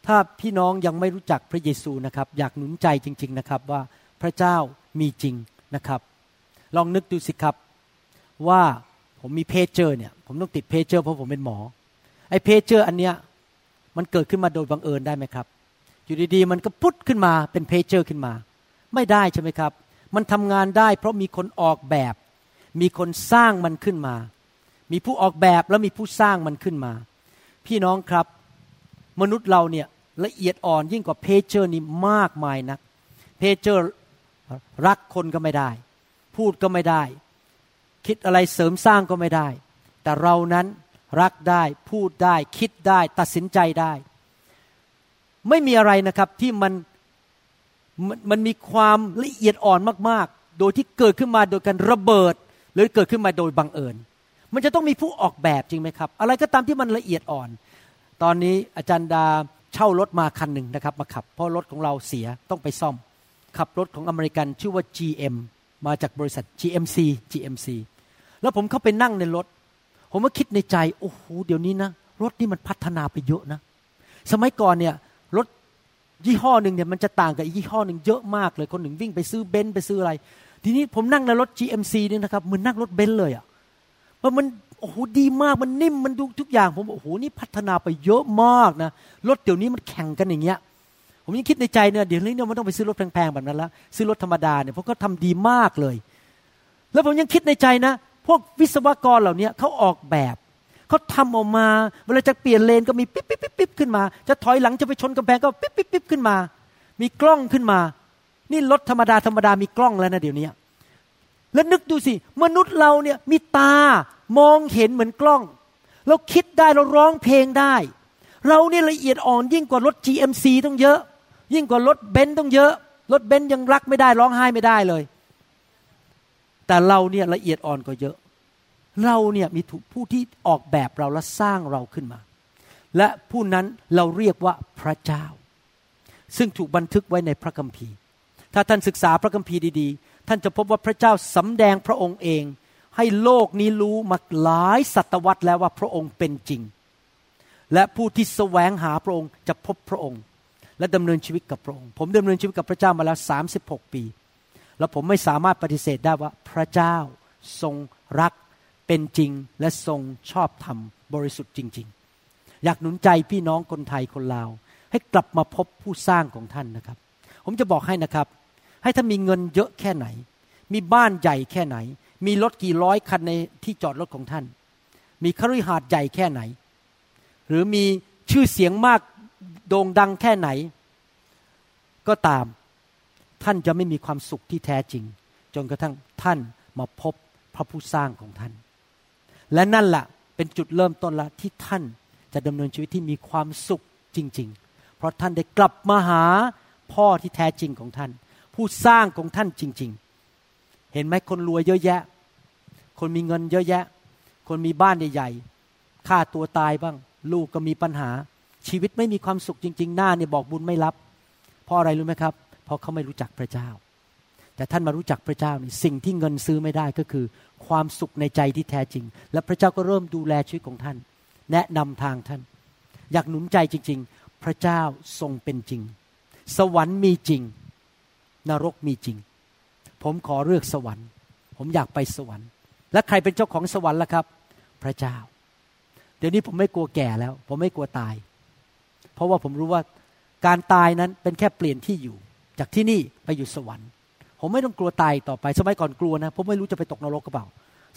Speaker 3: ถ้าพี่น้องยังไม่รู้จักพระเยซูนะครับ อยากหนุนใจจริง ๆนะครับว่าพระเจ้ามีจริงนะครับ ลองนึกดูสิครับว่าผมมีเพจเจอร์เนี่ยผมต้องติดเพจเจอร์เพราะผมเป็นหมอไอ้เพจเจอร์อันเนี้ย มันเกิดขึ้นมาโดยบังเอิญได้ไหมครับ อยู่ดีๆ มันก็ผุดขึ้นมาเป็นเพจเจอร์ขึ้นมา ไม่ได้ใช่ไหมครับ มันทำงานได้ เพราะมีคนออกแบบ มีคนสร้างมันขึ้นมา มีผู้ออกแบบแล้วมีผู้สร้างมันขึ้นมา พี่น้องครับ มนุษย์เราเนี่ยละเอียดอ่อนยิ่งกว่าเพจเจอร์นี่มากมายนะเพจเจอร์รักคนก็ไม่ได้ พูดก็ไม่ได้ คิดอะไรเสริมสร้างก็ไม่ได้ แต่เรานั้น รักได้พูดได้คิดได้ตัดสินใจได้ ไม่มีอะไรนะครับที่มันมันมีความละเอียดอ่อนมาก ๆ โดยที่เกิดขึ้นมาโดยการระเบิด หรือเกิดขึ้นมาโดยบังเอิญ มันจะต้องมีผู้ออกแบบจริงไหมครับ อะไรก็ตามที่มันละเอียดอ่อน ตอนนี้อาจารย์ดาเช่ารถมาคันหนึ่งนะครับมาขับ เพราะรถของเราเสียต้องไปซ่อม ขับรถของอเมริกันชื่อว่า GM มาจากบริษัท GMC GMC แล้วผมเข้าไปนั่งในรถ ผมก็คิดในใจ โอ้โหเดี๋ยวนี้นะรถนี่มันพัฒนาไปเยอะนะ สมัยก่อนเนี่ยรถยี่ห้อหนึ่งเนี่ยมันจะต่างกับยี่ห้อหนึ่งเยอะมากเลย คนหนึ่งวิ่งไปซื้อเบนซ์ไปซื้ออะไร ทีนี้ผมนั่งในรถ GMC นี่นะครับเหมือนนั่งรถเบนซ์เลยอะว่ามันโอ้โหดีมากมันนิ่มมันดูทุกอย่าง ผมโอ้โหนี่พัฒนาไปเยอะมากนะรถเดี๋ยวนี้มันแข่งกันอย่างเงี้ย ผมยังคิดในใจเนี่ยเดี๋ยวนี้เนี่ยมันต้องไปซื้อรถแพงๆแบบนั้นละซื้อรถธรรมดาเนี่ยเพราะเขาทาดีมากเลย แล้วผมยังคิดในใจนะ พวกวิศวกรเหล่านี้เขาออกแบบเขาทำออกมา เวลาจะเปลี่ยนเลนก็มีปิ๊บปิ๊บปิ๊บปิ๊บขึ้นมา จะถอยหลังจะไปชนกำแพงก็ปิ๊บปิ๊บปิ๊บขึ้นมา มีกล้องขึ้นมา นี่รถธรรมดาธรรมดามีกล้องแล้วนะเดี๋ยวนี้แล้วนึกดูสิ มนุษย์เราเนี่ยมีตามองเห็นเหมือนกล้อง เราคิดได้เราร้องเพลงได้ เราเนี่ยละเอียดอ่อนยิ่งกว่ารถ GMC ต้องเยอะ ยิ่งกว่ารถเบนซ์ต้องเยอะ รถเบนซ์ยังรักไม่ได้ร้องไห้ไม่ได้เลย แต่เราเนี่ยละเอียดอ่อนกว่าเยอะ เราเนี่ยมีผู้ที่ออกแบบเราและสร้างเราขึ้นมา และผู้นั้นเราเรียกว่าพระเจ้า ซึ่งถูกบันทึกไว้ในพระคัมภีร์ ถ้าท่านศึกษาพระคัมภีร์ดีๆ ท่านจะพบว่าพระเจ้าสำแดงพระองค์เอง ให้โลกนี้รู้มาหลายศตวรรษแล้วว่าพระองค์เป็นจริง และผู้ที่แสวงหาพระองค์จะพบพระองค์ และดำเนินชีวิตกับพระองค์ ผมดำเนินชีวิตกับพระเจ้ามาแล้ว36 ปี แล้วผมไม่สามารถปฏิเสธได้ว่าพระเจ้าทรงรักเป็นจริงและทรงชอบธรรมบริสุทธิ์จริง ๆ อยากหนุนใจพี่น้องคนไทยคนลาว ให้กลับมาพบผู้สร้างของท่านนะครับ ผมจะบอกให้นะครับ ให้ถ้ามีเงินเยอะแค่ไหน มีบ้านใหญ่แค่ไหน มีรถกี่ร้อยคันในที่จอดรถของท่าน มีคฤหาสน์ใหญ่แค่ไหน หรือมีชื่อเสียงมากโด่งดังแค่ไหน ก็ตาม ท่านจะไม่มีความสุขที่แท้จริง จนกระทั่งท่านมาพบพระผู้สร้างของท่าน และนั่นแหละเป็นจุดเริ่มต้นละที่ท่านจะดำเนินชีวิตที่มีความสุขจริง ๆ เพราะท่านได้กลับมาหาพ่อที่แท้จริงของท่าน ผู้สร้างของท่านจริง ๆ เห็นไหมคนรวยเยอะแยะ คนมีเงินเยอะแยะ คนมีบ้านใหญ่ๆฆ่าตัวตายบ้าง ลูกก็มีปัญหา ชีวิตไม่มีความสุขจริง ๆ หน้าเนี่ยบอกบุญไม่รับ เพราะอะไรรู้ไหมครับเราะเขาไม่รู้จักพระเจ้า แต่ท่านมารู้จักพระเจ้านี่สิ่งที่เงินซื้อไม่ได้ก็คือ ความสุขในใจที่แท้จริง และพระเจ้าก็เริ่มดูแลชีวิตของท่าน แนะนำทางท่าน อยากหนุนใจจริง ๆ พระเจ้าทรงเป็นจริง สวรรค์มีจริง นรกมีจริง ผมขอเลือกสวรรค์ ผมอยากไปสวรรค์ และใครเป็นเจ้าของสวรรค์ล่ะครับ พระเจ้า เดี๋ยวนี้ผมไม่กลัวแก่แล้ว ผมไม่กลัวตาย เพราะว่าผมรู้ว่าการตายนั้นเป็นแค่เปลี่ยนที่อยู่ จากที่นี่ไปอยู่สวรรค์ ผมไม่ต้องกลัวตายต่อไป สมัยก่อนกลัวนะผมไม่รู้จะไปตกนรกก็เปล่า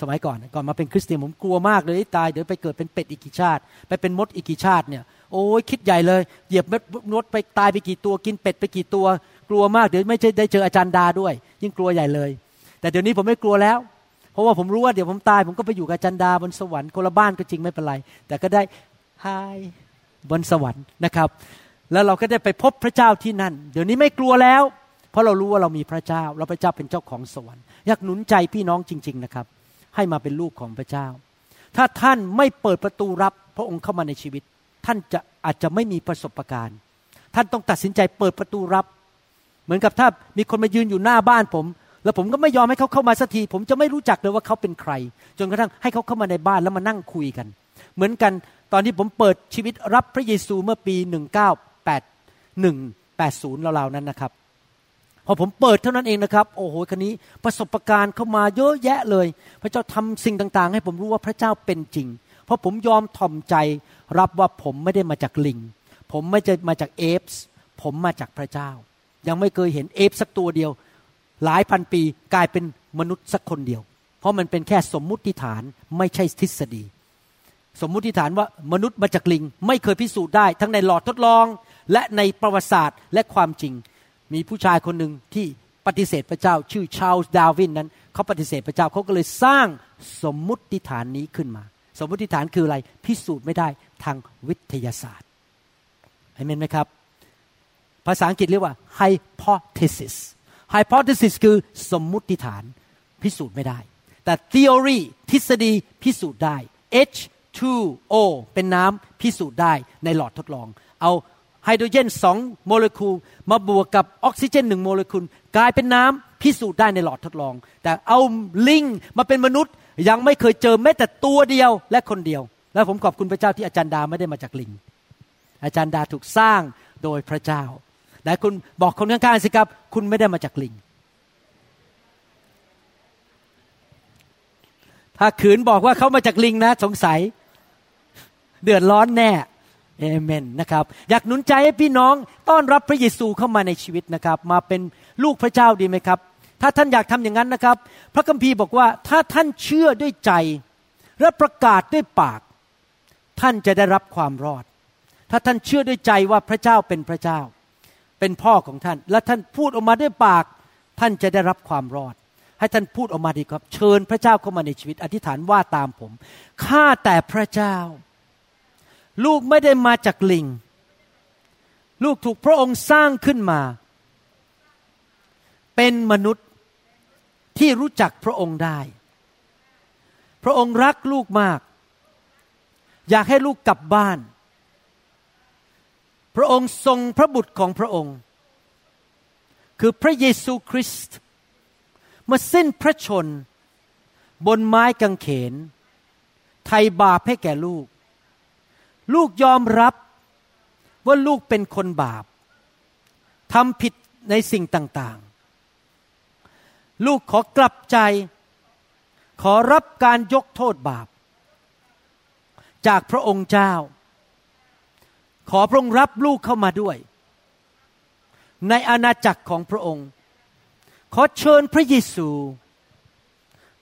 Speaker 3: สมัยก่อนก่อนมาเป็นคริสเตียนผมกลัวมากเลยตายเดี๋ยวไปเกิดเป็นเป็ดอีกกี่ชาติ ไปเป็นมดอีกกี่ชาติเนี่ยโอ้ยคิดใหญ่เลย เหยียบมดไปตายไปกี่ตัวกินเป็ดไปกี่ตัว กลัวมากเดี๋ยวไม่ได้เจออาจารย์ดาด้วย ยิ่งกลัวใหญ่เลย แต่เดี๋ยวนี้ผมไม่กลัวแล้ว เพราะว่าผมรู้ว่าเดี๋ยวผมตายผมก็ไปอยู่กับอาจารย์ดาบนสวรรค์คนละบ้านก็จริงไม่เป็นไร แต่ก็ได้ไฮบนสวรรค์นะครับ แล้วเราก็ได้ไปพบพระเจ้าที่นั่น เดี๋ยวนี้ไม่กลัวแล้ว เพราะเรารู้ว่าเรามีพระเจ้าเราพระเจ้าเป็นเจ้าของสวรรค์อยากหนุนใจพี่น้องจริง ๆนะครับ ให้มาเป็นลูกของพระเจ้า ถ้าท่านไม่เปิดประตูรับพระองค์เข้ามาในชีวิต ท่านจะอาจจะไม่มีประสบการณ์ ท่านต้องตัดสินใจเปิดประตูรับ เหมือนกับถ้ามีคนมายืนอยู่หน้าบ้านผม แล้วผมก็ไม่ยอมให้เขาเข้ามาสักทีผมจะไม่รู้จักเลยว่าเขาเป็นใคร จนกระทั่งให้เขาเข้ามาในบ้านแล้วมานั่งคุยกัน เหมือนกันตอนที่ผมเปิดชีวิตรับพระเยซูเมื่อปี 81 80ราวๆนั้นนะครับ พอผมเปิดเท่านั้นเองนะครับ โอ้โหคันนี้ประสบการณ์เข้ามาเยอะแยะเลย พระเจ้าทำสิ่งต่างๆ ให้ผมรู้ว่าพระเจ้าเป็นจริง เพราะผมยอมถ่อมใจรับว่าผมไม่ได้มาจากลิง ผมไม่ได้มาจากเอฟส์ผมมาจากพระเจ้า ยังไม่เคยเห็นเอฟสักตัวเดียว หลายพันปีกลายเป็นมนุษย์สักคนเดียว เพราะมันเป็นแค่สมมุติฐานไม่ใช่ทฤษฎีสมมุติฐานว่ามนุษย์มาจากลิง ไม่เคยพิสูจน์ได้ ทั้งในหลอดทดลอง และในประวัติศาสตร์และความจริง มีผู้ชายคนหนึ่งที่ปฏิเสธพระเจ้าชื่อชาลส์ดาวินนั้นเขาปฏิเสธพระเจ้าเขาก็เลยสร้างสมมุติฐานนี้ขึ้นมา สมมุติฐานคืออะไรพิสูจน์ไม่ได้ทางวิทยาศาสตร์เห็นไหมครับ ภาษาอังกฤษเรียกว่า hypothesis hypothesis คือสมมุติฐานพิสูจน์ไม่ได้ แต่ theory ทฤษฎีพิสูจน์ได้ H2O เป็นน้ำพิสูจน์ได้ในหลอดทดลอง เอา ไฮโดรเจนสองโมเลกุลมาบวกกับออกซิเจนหนึ่งโมเลกุลกลายเป็นน้ำพิสูจน์ได้ในหลอดทดลอง แต่เอาลิงมาเป็นมนุษย์ยังไม่เคยเจอแม้แต่ตัวเดียวและคนเดียว แล้วผมขอบคุณพระเจ้าที่อาจารย์ดาไม่ได้มาจากลิง อาจารย์ดาถูกสร้างโดยพระเจ้าแต่คุณบอกคนข้างๆสิครับ คุณไม่ได้มาจากลิง ถ้าขืนบอกว่าเขามาจากลิงนะ สงสัย เดือดร้อนแน่ เอเมนนะครับอยากหนุนใจให้พี่น้องต้อนรับพระเยซูเข้ามาในชีวิตนะครับ มาเป็นลูกพระเจ้าดีไหมครับ ถ้าท่านอยากทำอย่างนั้นนะครับ พระคัมภีร์บอกว่าถ้าท่านเชื่อด้วยใจ และประกาศด้วยปาก ท่านจะได้รับความรอด ถ้าท่านเชื่อด้วยใจว่าพระเจ้าเป็นพระเจ้า เป็นพ่อของท่าน และท่านพูดออกมาด้วยปาก ท่านจะได้รับความรอด ให้ท่านพูดออกมาดีครับ เชิญพระเจ้าเข้ามาในชีวิต อธิษฐานว่าตามผมข้าแต่พระเจ้า ลูกไม่ได้มาจากลิง ลูกถูกพระองค์สร้างขึ้นมา เป็นมนุษย์ที่รู้จักพระองค์ได้ พระองค์รักลูกมาก อยากให้ลูกกลับบ้าน พระองค์ทรงพระบุตรของพระองค์ คือพระเยซูคริสต์มาสิ้นพระชน บนไม้กางเขน ไทยบาปให้แก่ลูก ลูกยอมรับว่าลูกเป็นคนบาปทำผิดในสิ่งต่างๆ ลูกขอกลับใจ ขอรับการยกโทษบาป จากพระองค์เจ้า ขอพระองค์รับลูกเข้ามาด้วย ในอาณาจักรของพระองค์ ขอเชิญพระเยซู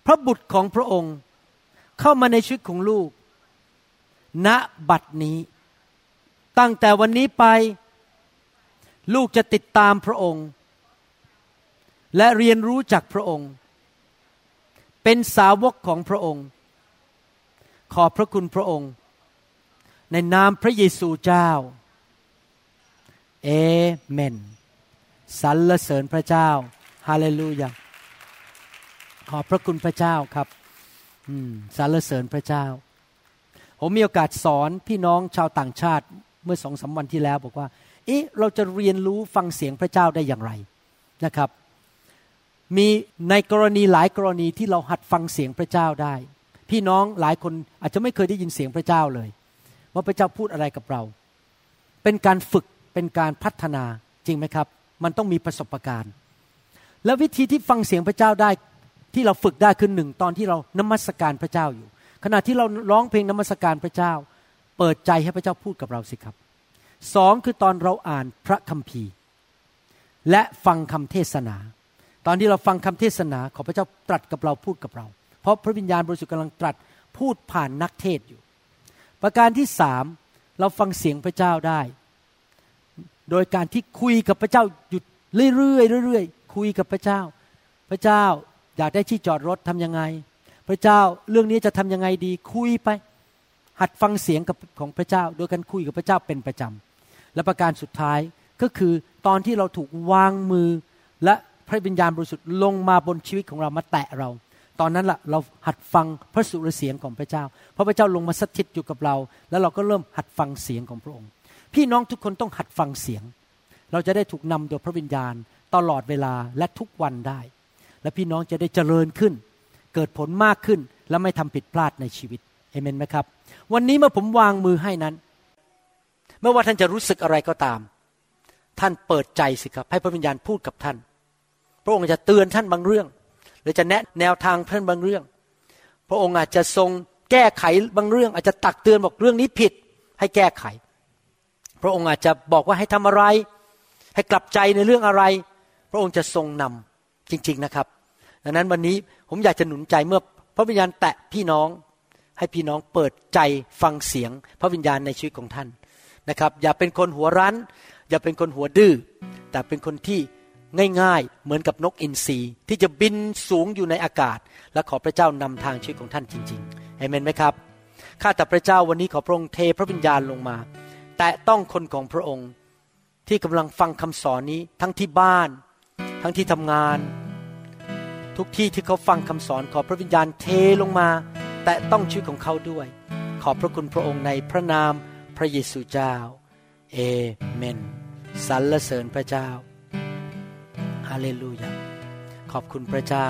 Speaker 3: พระบุตรของพระองค์ เข้ามาในชีวิตของลูก ณบัดนี้ ตั้งแต่วันนี้ไป ลูกจะติดตามพระองค์ และเรียนรู้จากพระองค์ เป็นสาวกของพระองค์ ขอบพระคุณพระองค์ ในนามพระเยซูเจ้า เอเมนสรรเสริญพระเจ้า ฮาเลลูยา ขอบพระคุณพระเจ้าครับสรรเสริญพระเจ้า ผมมีโอกาสสอนพี่น้องชาวต่างชาติเมื่อสองสาวันที่แล้ว บอกว่า เอ๊ะ เราจะเรียนรู้ฟังเสียงพระเจ้าได้อย่างไรนะครับ มีในกรณีหลายกรณีที่เราหัดฟังเสียงพระเจ้าได้ พี่น้องหลายคนอาจจะไม่เคยได้ยินเสียงพระเจ้าเลย ว่าพระเจ้าพูดอะไรกับเรา เป็นการฝึกเป็นการพัฒนาจริงไหมครับ มันต้องมีประสบการณ์ แล้ววิธีที่ฟังเสียงพระเจ้าได้ที่เราฝึกได้คือหนึ่งตอนที่เรานมัสการพระเจ้าอยู่ ขณะที่เราร้องเพลงนมัสการพระเจ้า เปิดใจให้พระเจ้าพูดกับเราสิครับสองคือตอนเราอ่านพระคัมภีร์ และฟังคำเทศนา ตอนที่เราฟังคำเทศนาขอพระเจ้าตรัสกับเราพูดกับเรา เพราะพระวิญญาณบริสุทธิ์กำลังตรัสพูดผ่านนักเทศอยู่ ประการที่สามเราฟังเสียงพระเจ้าได้ โดยการที่คุยกับพระเจ้าหยุดเรื่อยๆเรื่อยๆคุยกับพระเจ้า พระเจ้าอยากได้ที่จอดรถทํำยังไง พระเจ้าเรื่องนี้จะทํำยังไงดีคุยไป หัดฟังเสียงกับของพระเจ้า โดยการคุยกับพระเจ้าเป็นประจำและประการสุดท้ายก็คือตอนที่เราถูกวางมือ และพระวิญญาณบริสุทธิ์ลงมาบนชีวิตของเรามาแตะเรา ตอนนั้นละ่ะเราหัดฟังพระสุรเสียงของพระเจ้าเพราะพระเจ้าลงมาสถิตอยู่กับเรา แล้วเราก็เริ่มหัดฟังเสียงของพระองค์ พี่น้องทุกคนต้องหัดฟังเสียง เราจะได้ถูกนำโดยพระวิญญาณตลอดเวลาและทุกวันได้ และพี่น้องจะได้เจริญขึ้น เกิดผลมากขึ้น และไม่ทำผิดพลาดในชีวิตเอเมนไหมครับ วันนี้เมื่อผมวางมือให้นั้น ไม่ว่าท่านจะรู้สึกอะไรก็ตาม ท่านเปิดใจสิครับ ให้พระวิญญาณพูดกับท่าน พระองค์จะเตือนท่านบางเรื่อง หรือจะแนะแนวทางท่านบางเรื่อง พระองค์อาจจะทรงแก้ไขบางเรื่อง อาจจะตักเตือนบอกเรื่องนี้ผิด ให้แก้ไข พระองค์อาจจะบอกว่าให้ทำอะไร ให้กลับใจในเรื่องอะไร พระองค์จะทรงนำจริง ๆนะครับ ดังนั้นวันนี้ผมอยากจะหนุนใจเมื่อพระวิญญาณแตะพี่น้อง ให้พี่น้องเปิดใจฟังเสียง พระวิญญาณในชีวิตของท่านนะครับ อย่าเป็นคนหัวรั้น อย่าเป็นคนหัวดื้อแต่เป็นคนที่ง่ายๆ เหมือนกับนกอินทรีที่จะบินสูงอยู่ในอากาศ และขอพระเจ้านำทางชีวิตของท่านจริงๆเอเมนไหมครับข้าแต่พระเจ้าวันนี้ขอพระองค์เทพระวิญญาณลงมา แต่ต้องคนของพระองค์ที่กำลังฟังคำสอนนี้ทั้งที่บ้าน ทั้งที่ทำงาน ทุกที่ที่เขาฟังคำสอนขอพระวิญญาณเทลงมา แต่ต้องชีวิตของเขาด้วย ขอบพระคุณพระองค์ในพระนามพระเยซูเจ้าเอเมนสรรเสริญพระเจ้าฮาเลลูยาขอบคุณพระเจ้า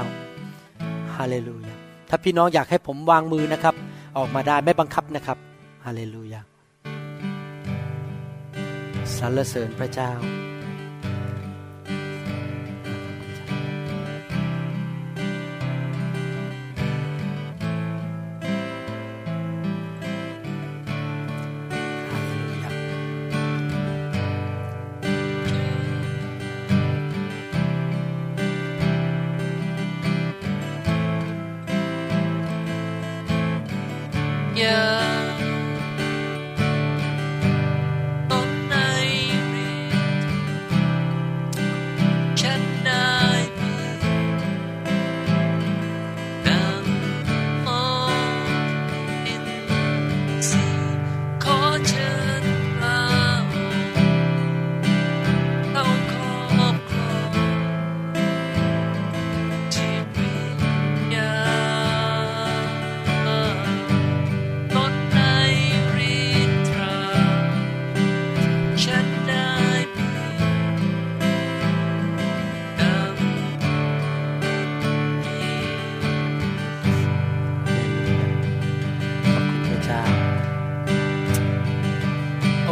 Speaker 3: ฮาเลลูยาถ้าพี่น้องอยากให้ผมวางมือนะครับ ออกมาได้ไม่บังคับนะครับฮาเลลูยาสรรเสริญพระเจ้า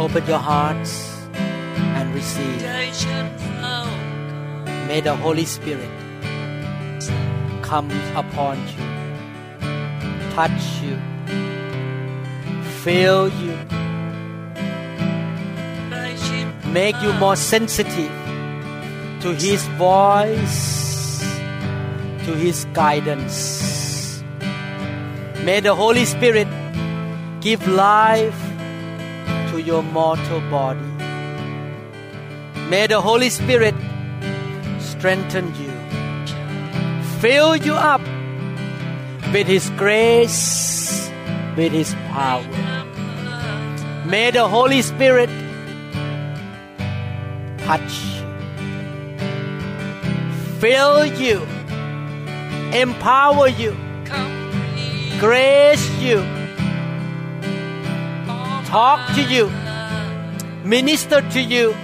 Speaker 3: open your hearts and receive. May the Holy Spirit come upon you, touch you, fill you, make you more sensitive to His voice, to His guidance. May the Holy Spirit give life to your mortal body. May the Holy Spirit strengthen you, fill you up with His grace, with His power. May the Holy Spirit touch you, fill you, empower you, grace you talk to you, minister to you.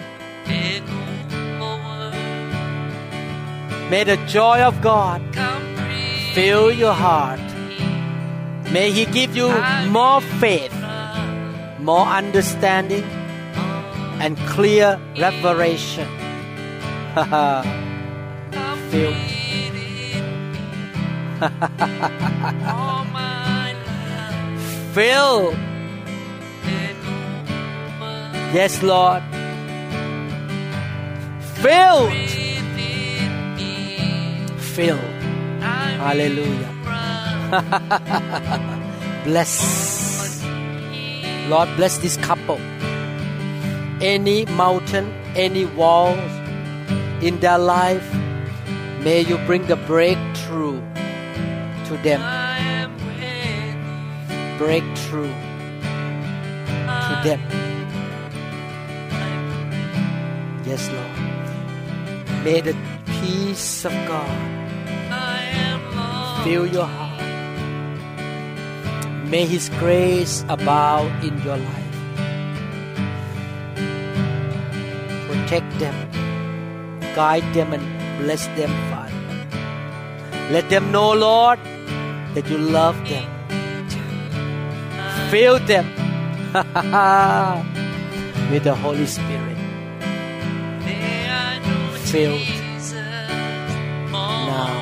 Speaker 3: May the joy of God fill your heart. May He give you more faith, more understanding, and clear revelation. *laughs* fill. *laughs* fill Yes, Lord.
Speaker 4: Me
Speaker 3: Filled. Hallelujah. *laughs* Bless. Lord, bless this couple. Any mountain, any walls in their life, may you bring the breakthrough to them. Breakthrough them. Yes, Lord. May the peace of God fill your heart. May His grace abound in your life. Protect them, guide them, and bless them, Father. Let them know, Lord, that you love them. Fill them May the Holy Spirit
Speaker 4: fill
Speaker 3: now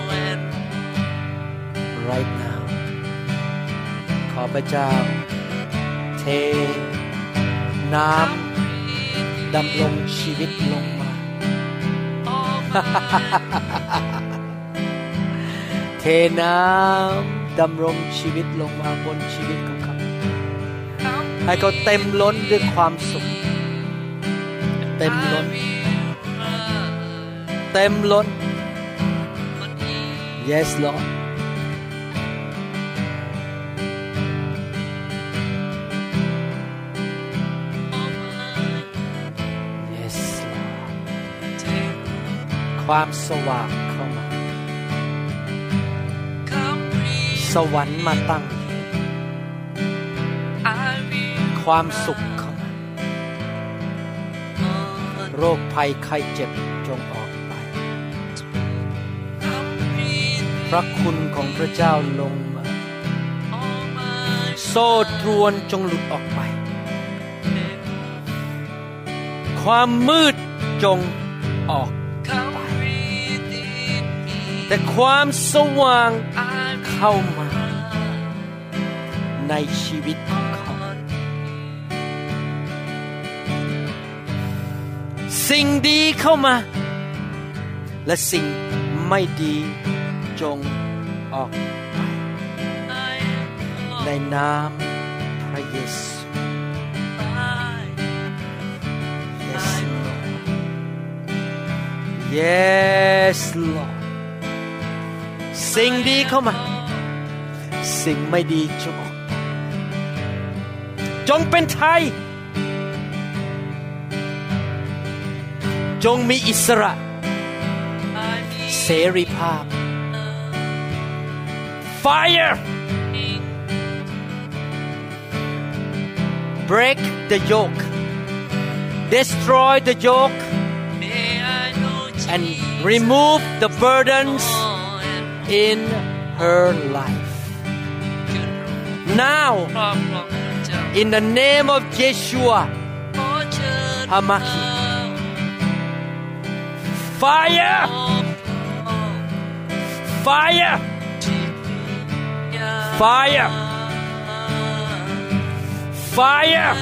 Speaker 3: right now ขอพระเจ้า เท น้ำดำลงชีวิตลงมา เทน้ำดำรงชีวิตลงมาบนชีวิตของ ให้เขาเต็มล้นด้วยความสุข เต็มล้น เต็มล้น yes Lord yes Lord ความสว่างเข้ามา สวรรค์มาตั้ง ความสุขเข้ามาโรคภัยไข้เจ็บจงออกไป พระคุณของพระเจ้าลงมา โซ่ตรวนจงหลุดออกไป ความมืดจงออกแต่ความสว่างเข้ามาในช สิ่งดีเข้ามา และสิ่งไม่ดีจงออกไป ในนามพระเยซู Yes Lord Yes Lord สิ่งดีเข้ามา สิ่งไม่ดีจงออกจงเป็นไทย จงมีอิสระ เสรีภาพ Fire break the yoke destroy the yoke and remove the burdens in her life now in the name of Yeshua Hamaki. Fire! Fire! Fire! Fire!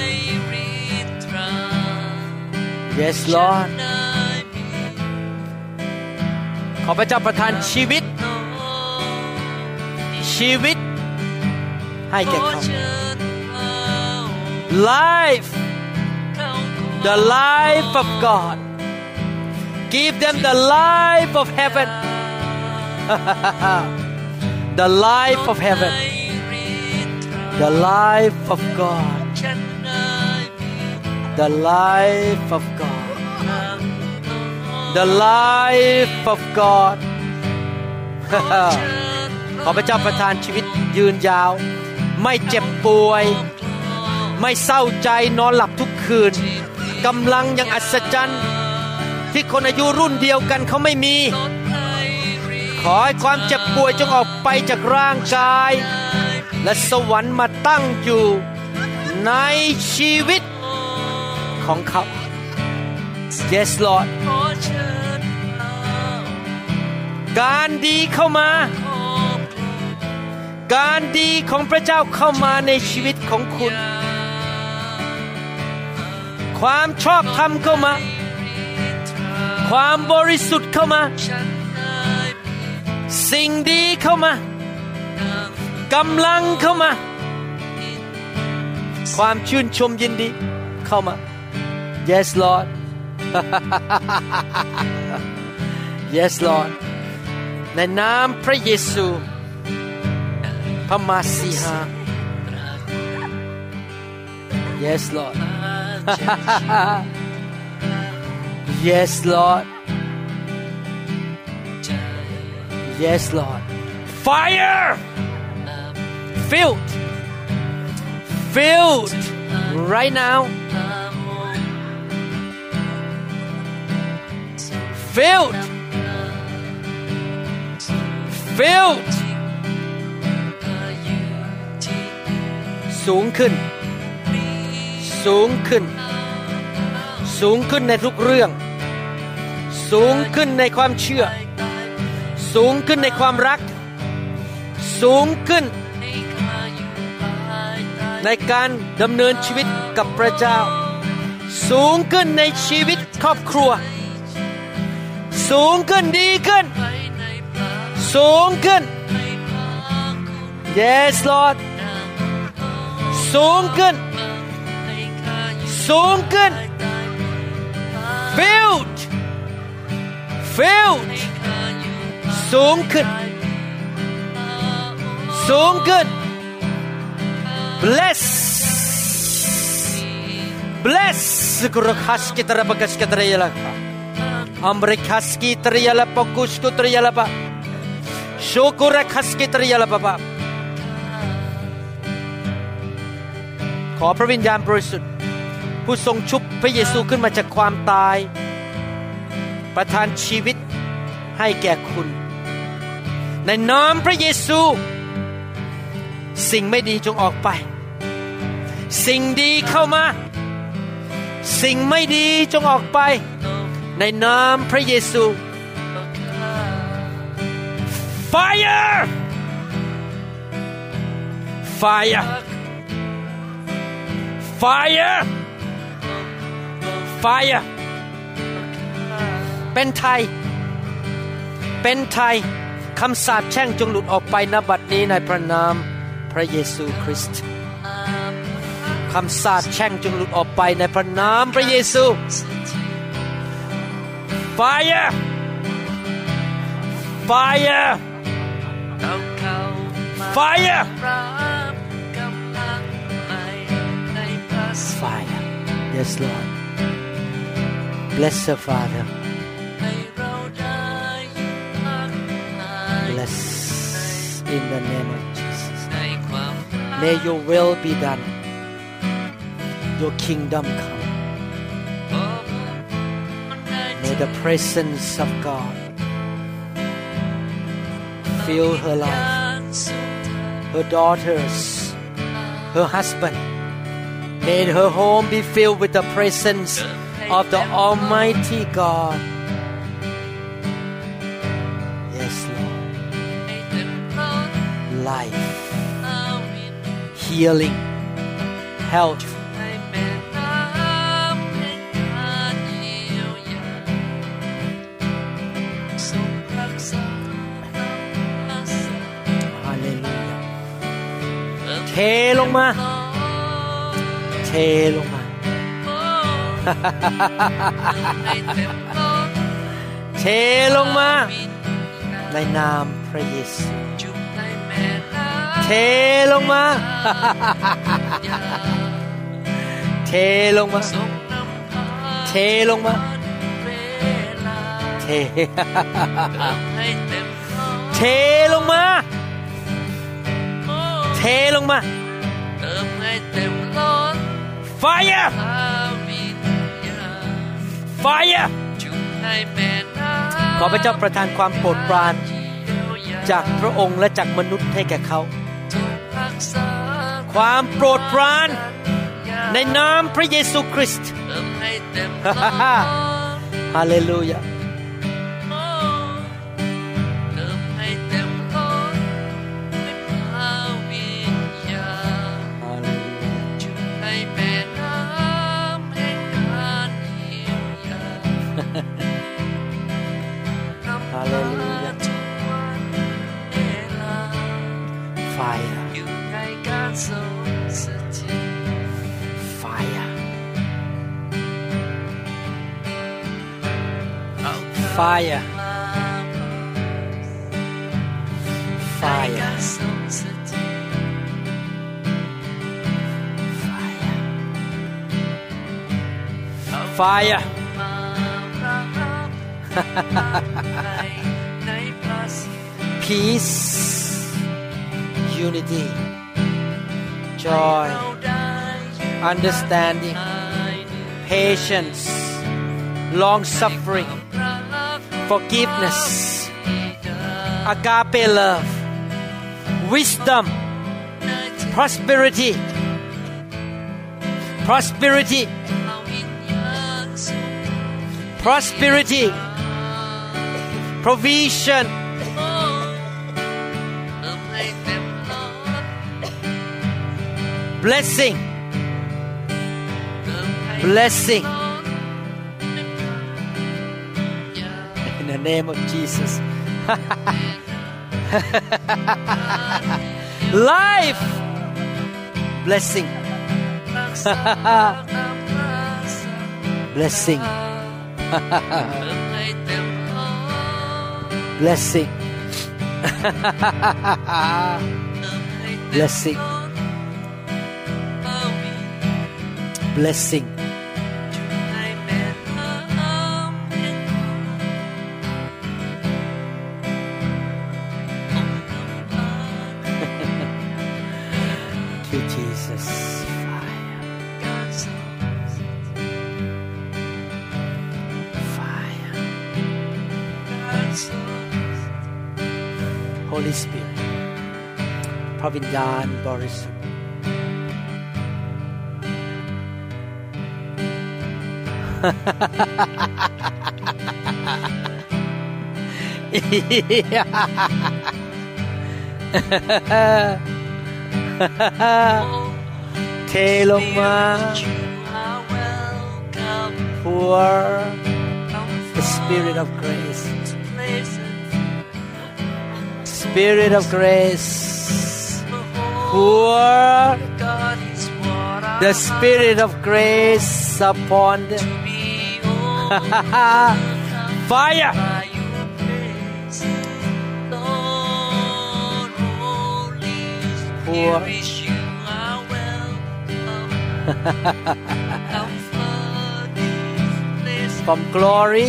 Speaker 3: Yes, Lord. ขอพระเจ้าประทานชีวิต ชีวิต ให้แก่เขา Life the life of God give them the life of heaven the life of heaven the life of God the life of God the life of God ขอพระเจ้าประทานชีวิตยืนยาว ไม่เจ็บป่วย ไม่เศร้าใจนอนหลับทุกคืนกำลังยังอัศจรรย์ ที่คนอายุรุ่นเดียวกันเขาไม่มี ขอให้ความเจ็บป่วยจงออกไปจากร่างกาย และสวรรค์มาตั้งอยู่ในชีวิตของเขา Yes Lord การดีเข้ามา การดีของพระเจ้าเข้ามาในชีวิตของคุณ ความชอบธรรมเข้ามา ความบริสุทธิ์เข้ามา สิ่งดีเข้ามากำลังเข้ามา ความชื่นชมยินดีเข้ามา Yes Lord Yes Lord ในนามพระเยซูพระมาสีหา Yes Lord Yes Lord Yes Lord Fire Filled Filled right now Filled Filled สูงขึ้น สูงขึ้น สูงขึ้นในทุกเรื่อง สูงขึ้นในความเชื่อ สูงขึ้นในความรัก สูงขึ้น ในการดำเนินชีวิตกับพระเจ้า สูงขึ้นในชีวิตครอบครัว สูงขึ้นดีขึ้น สูงขึ้น Yes Lord สูงขึ้น สูงขึ้น filled filled สูงขึ้น สูงขึ้น bless bless กรคัสกิตระบกัสกิตระยละอัมริคัสกิตระยละปกุสกุตระยละปะโชกุระคัสกิตระยละปะปะขอพระวิญญาณบริสุทธิ์ผู้ทรงชุบพระเยซูขึ้นมาจากความตาย ประทานชีวิตให้แก่คุณ ในนามพระเยซู สิ่งไม่ดีจงออกไป สิ่งดีเข้ามา สิ่งไม่ดีจงออกไป ในนามพระเยซู Fire Fire Fire Fire เป็นไทย เป็นไทยคำสาปแช่งจงหลุดออกไปณบัดนี้ในพระนามพระเยซูคริสต์คำสาปแช่งจงหลุดออกไปในพระนามพระเยซู Fire Fire Fire Fire Yes Lord Bless the Father Bless in the name of Jesus May your will be done Your kingdom come May the presence of God fill her life, her daughters, her husband. May her home be filled with the presence of the Almighty God.
Speaker 4: กษา
Speaker 3: Hallelujah.
Speaker 4: เติม
Speaker 3: เทลงมา
Speaker 4: ล้น
Speaker 3: เทลงมา
Speaker 4: ให้เต็มล้น
Speaker 3: เทลงมา
Speaker 4: วิญ
Speaker 3: ในนามพระเยซู
Speaker 4: จุ่มในแม่น้ำ
Speaker 3: เทลงมา เทลงมา เทลงมา
Speaker 4: เวลา
Speaker 3: เท
Speaker 4: เติมให้เท
Speaker 3: ลงมา เทลงมา
Speaker 4: เติมให้เต็มล้น
Speaker 3: Fire
Speaker 4: พาวิญญาณ
Speaker 3: Fire ขอพระเจ้าประทานความโปรดปรานจากพระองค์และจากมนุษย์ให้แก่เขา ความโปรดปราน ในนามพระเยซูคริสต์
Speaker 4: เติมให้เต็มล้น
Speaker 3: ฮาเลลูยา Fire. Fire. Fire. *laughs* Peace, unity, joy, understanding, patience, long suffering forgiveness, agape love, wisdom, prosperity, prosperity, prosperity, provision. Blessing, blessing. name of Jesus. *laughs* Life! *laughs* *laughs* Blessing. Blessing. Blessing. Blessing. Blessing.
Speaker 4: Are welcome
Speaker 3: pour
Speaker 4: Come
Speaker 3: the spirit of grace
Speaker 4: to places
Speaker 3: spirit of grace
Speaker 4: behold
Speaker 3: pour
Speaker 4: God is what I
Speaker 3: the spirit of grace upon them
Speaker 4: behold
Speaker 3: fire
Speaker 4: by your grace Lord Holy
Speaker 3: Pour.
Speaker 4: Spirit you are welcome Come flood this place
Speaker 3: from glory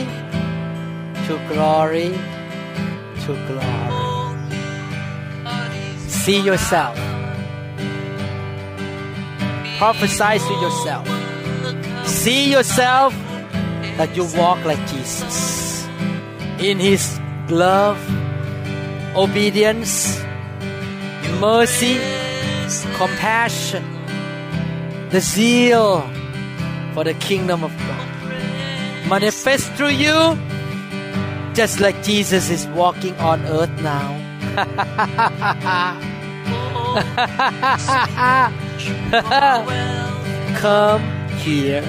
Speaker 3: to glory to glory
Speaker 4: God is
Speaker 3: see yourself prophesy to yourself. See yourself that you walk like Jesus. In his love obedience mercy compassion the zeal for the kingdom of God. Manifest through you just like Jesus is walking on earth now *laughs* *laughs* church. *laughs* Come here.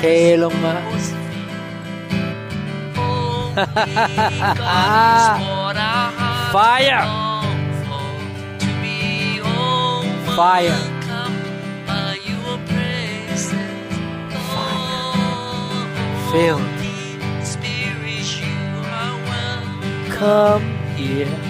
Speaker 3: Tale of us. Fire! Fire! Fire! Filled. Come here.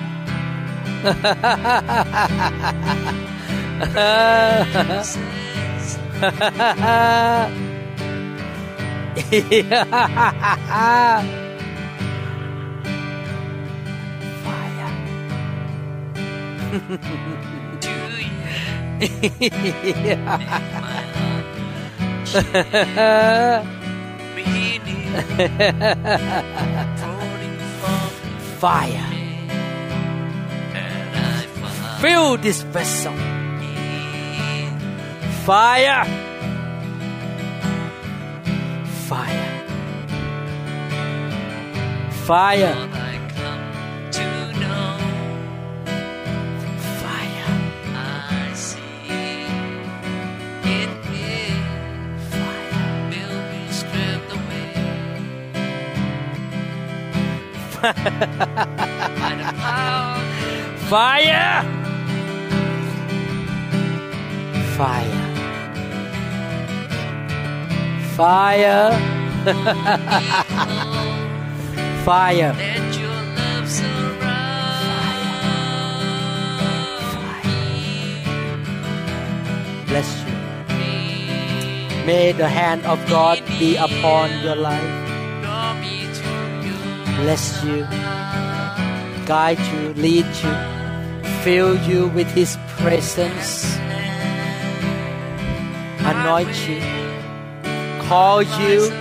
Speaker 3: yeah. Do you yeah. Meaning, fire. Fill this vessel. Fire. Fire. Fire. Come to know. Fire. I see it in Fire. *laughs* Fire Fire. *laughs* Fire.
Speaker 4: Let your love surround
Speaker 3: Bless you. May the hand of God be upon your life.
Speaker 4: Draw me to you.
Speaker 3: Bless you, guide you, lead you, fill you with His presence, anoint you, call you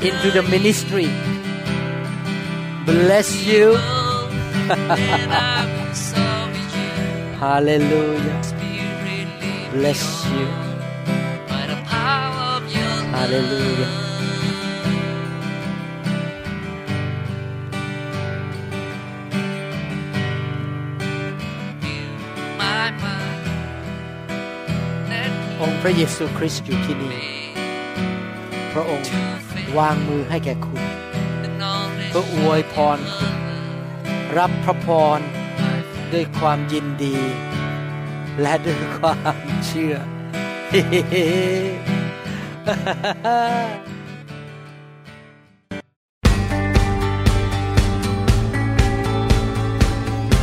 Speaker 3: into the ministry, bless you. *laughs* Hallelujah. Bless you. Hallelujah. ระเยซูคริสต์อยู่ที่นี่
Speaker 4: me
Speaker 3: พระองค์วางมือให้แก่คุณ
Speaker 4: the knowledge
Speaker 3: เพื่ออวยพรคุณ รับพระพรด้วยความยินดี และด้วยความเชื่อ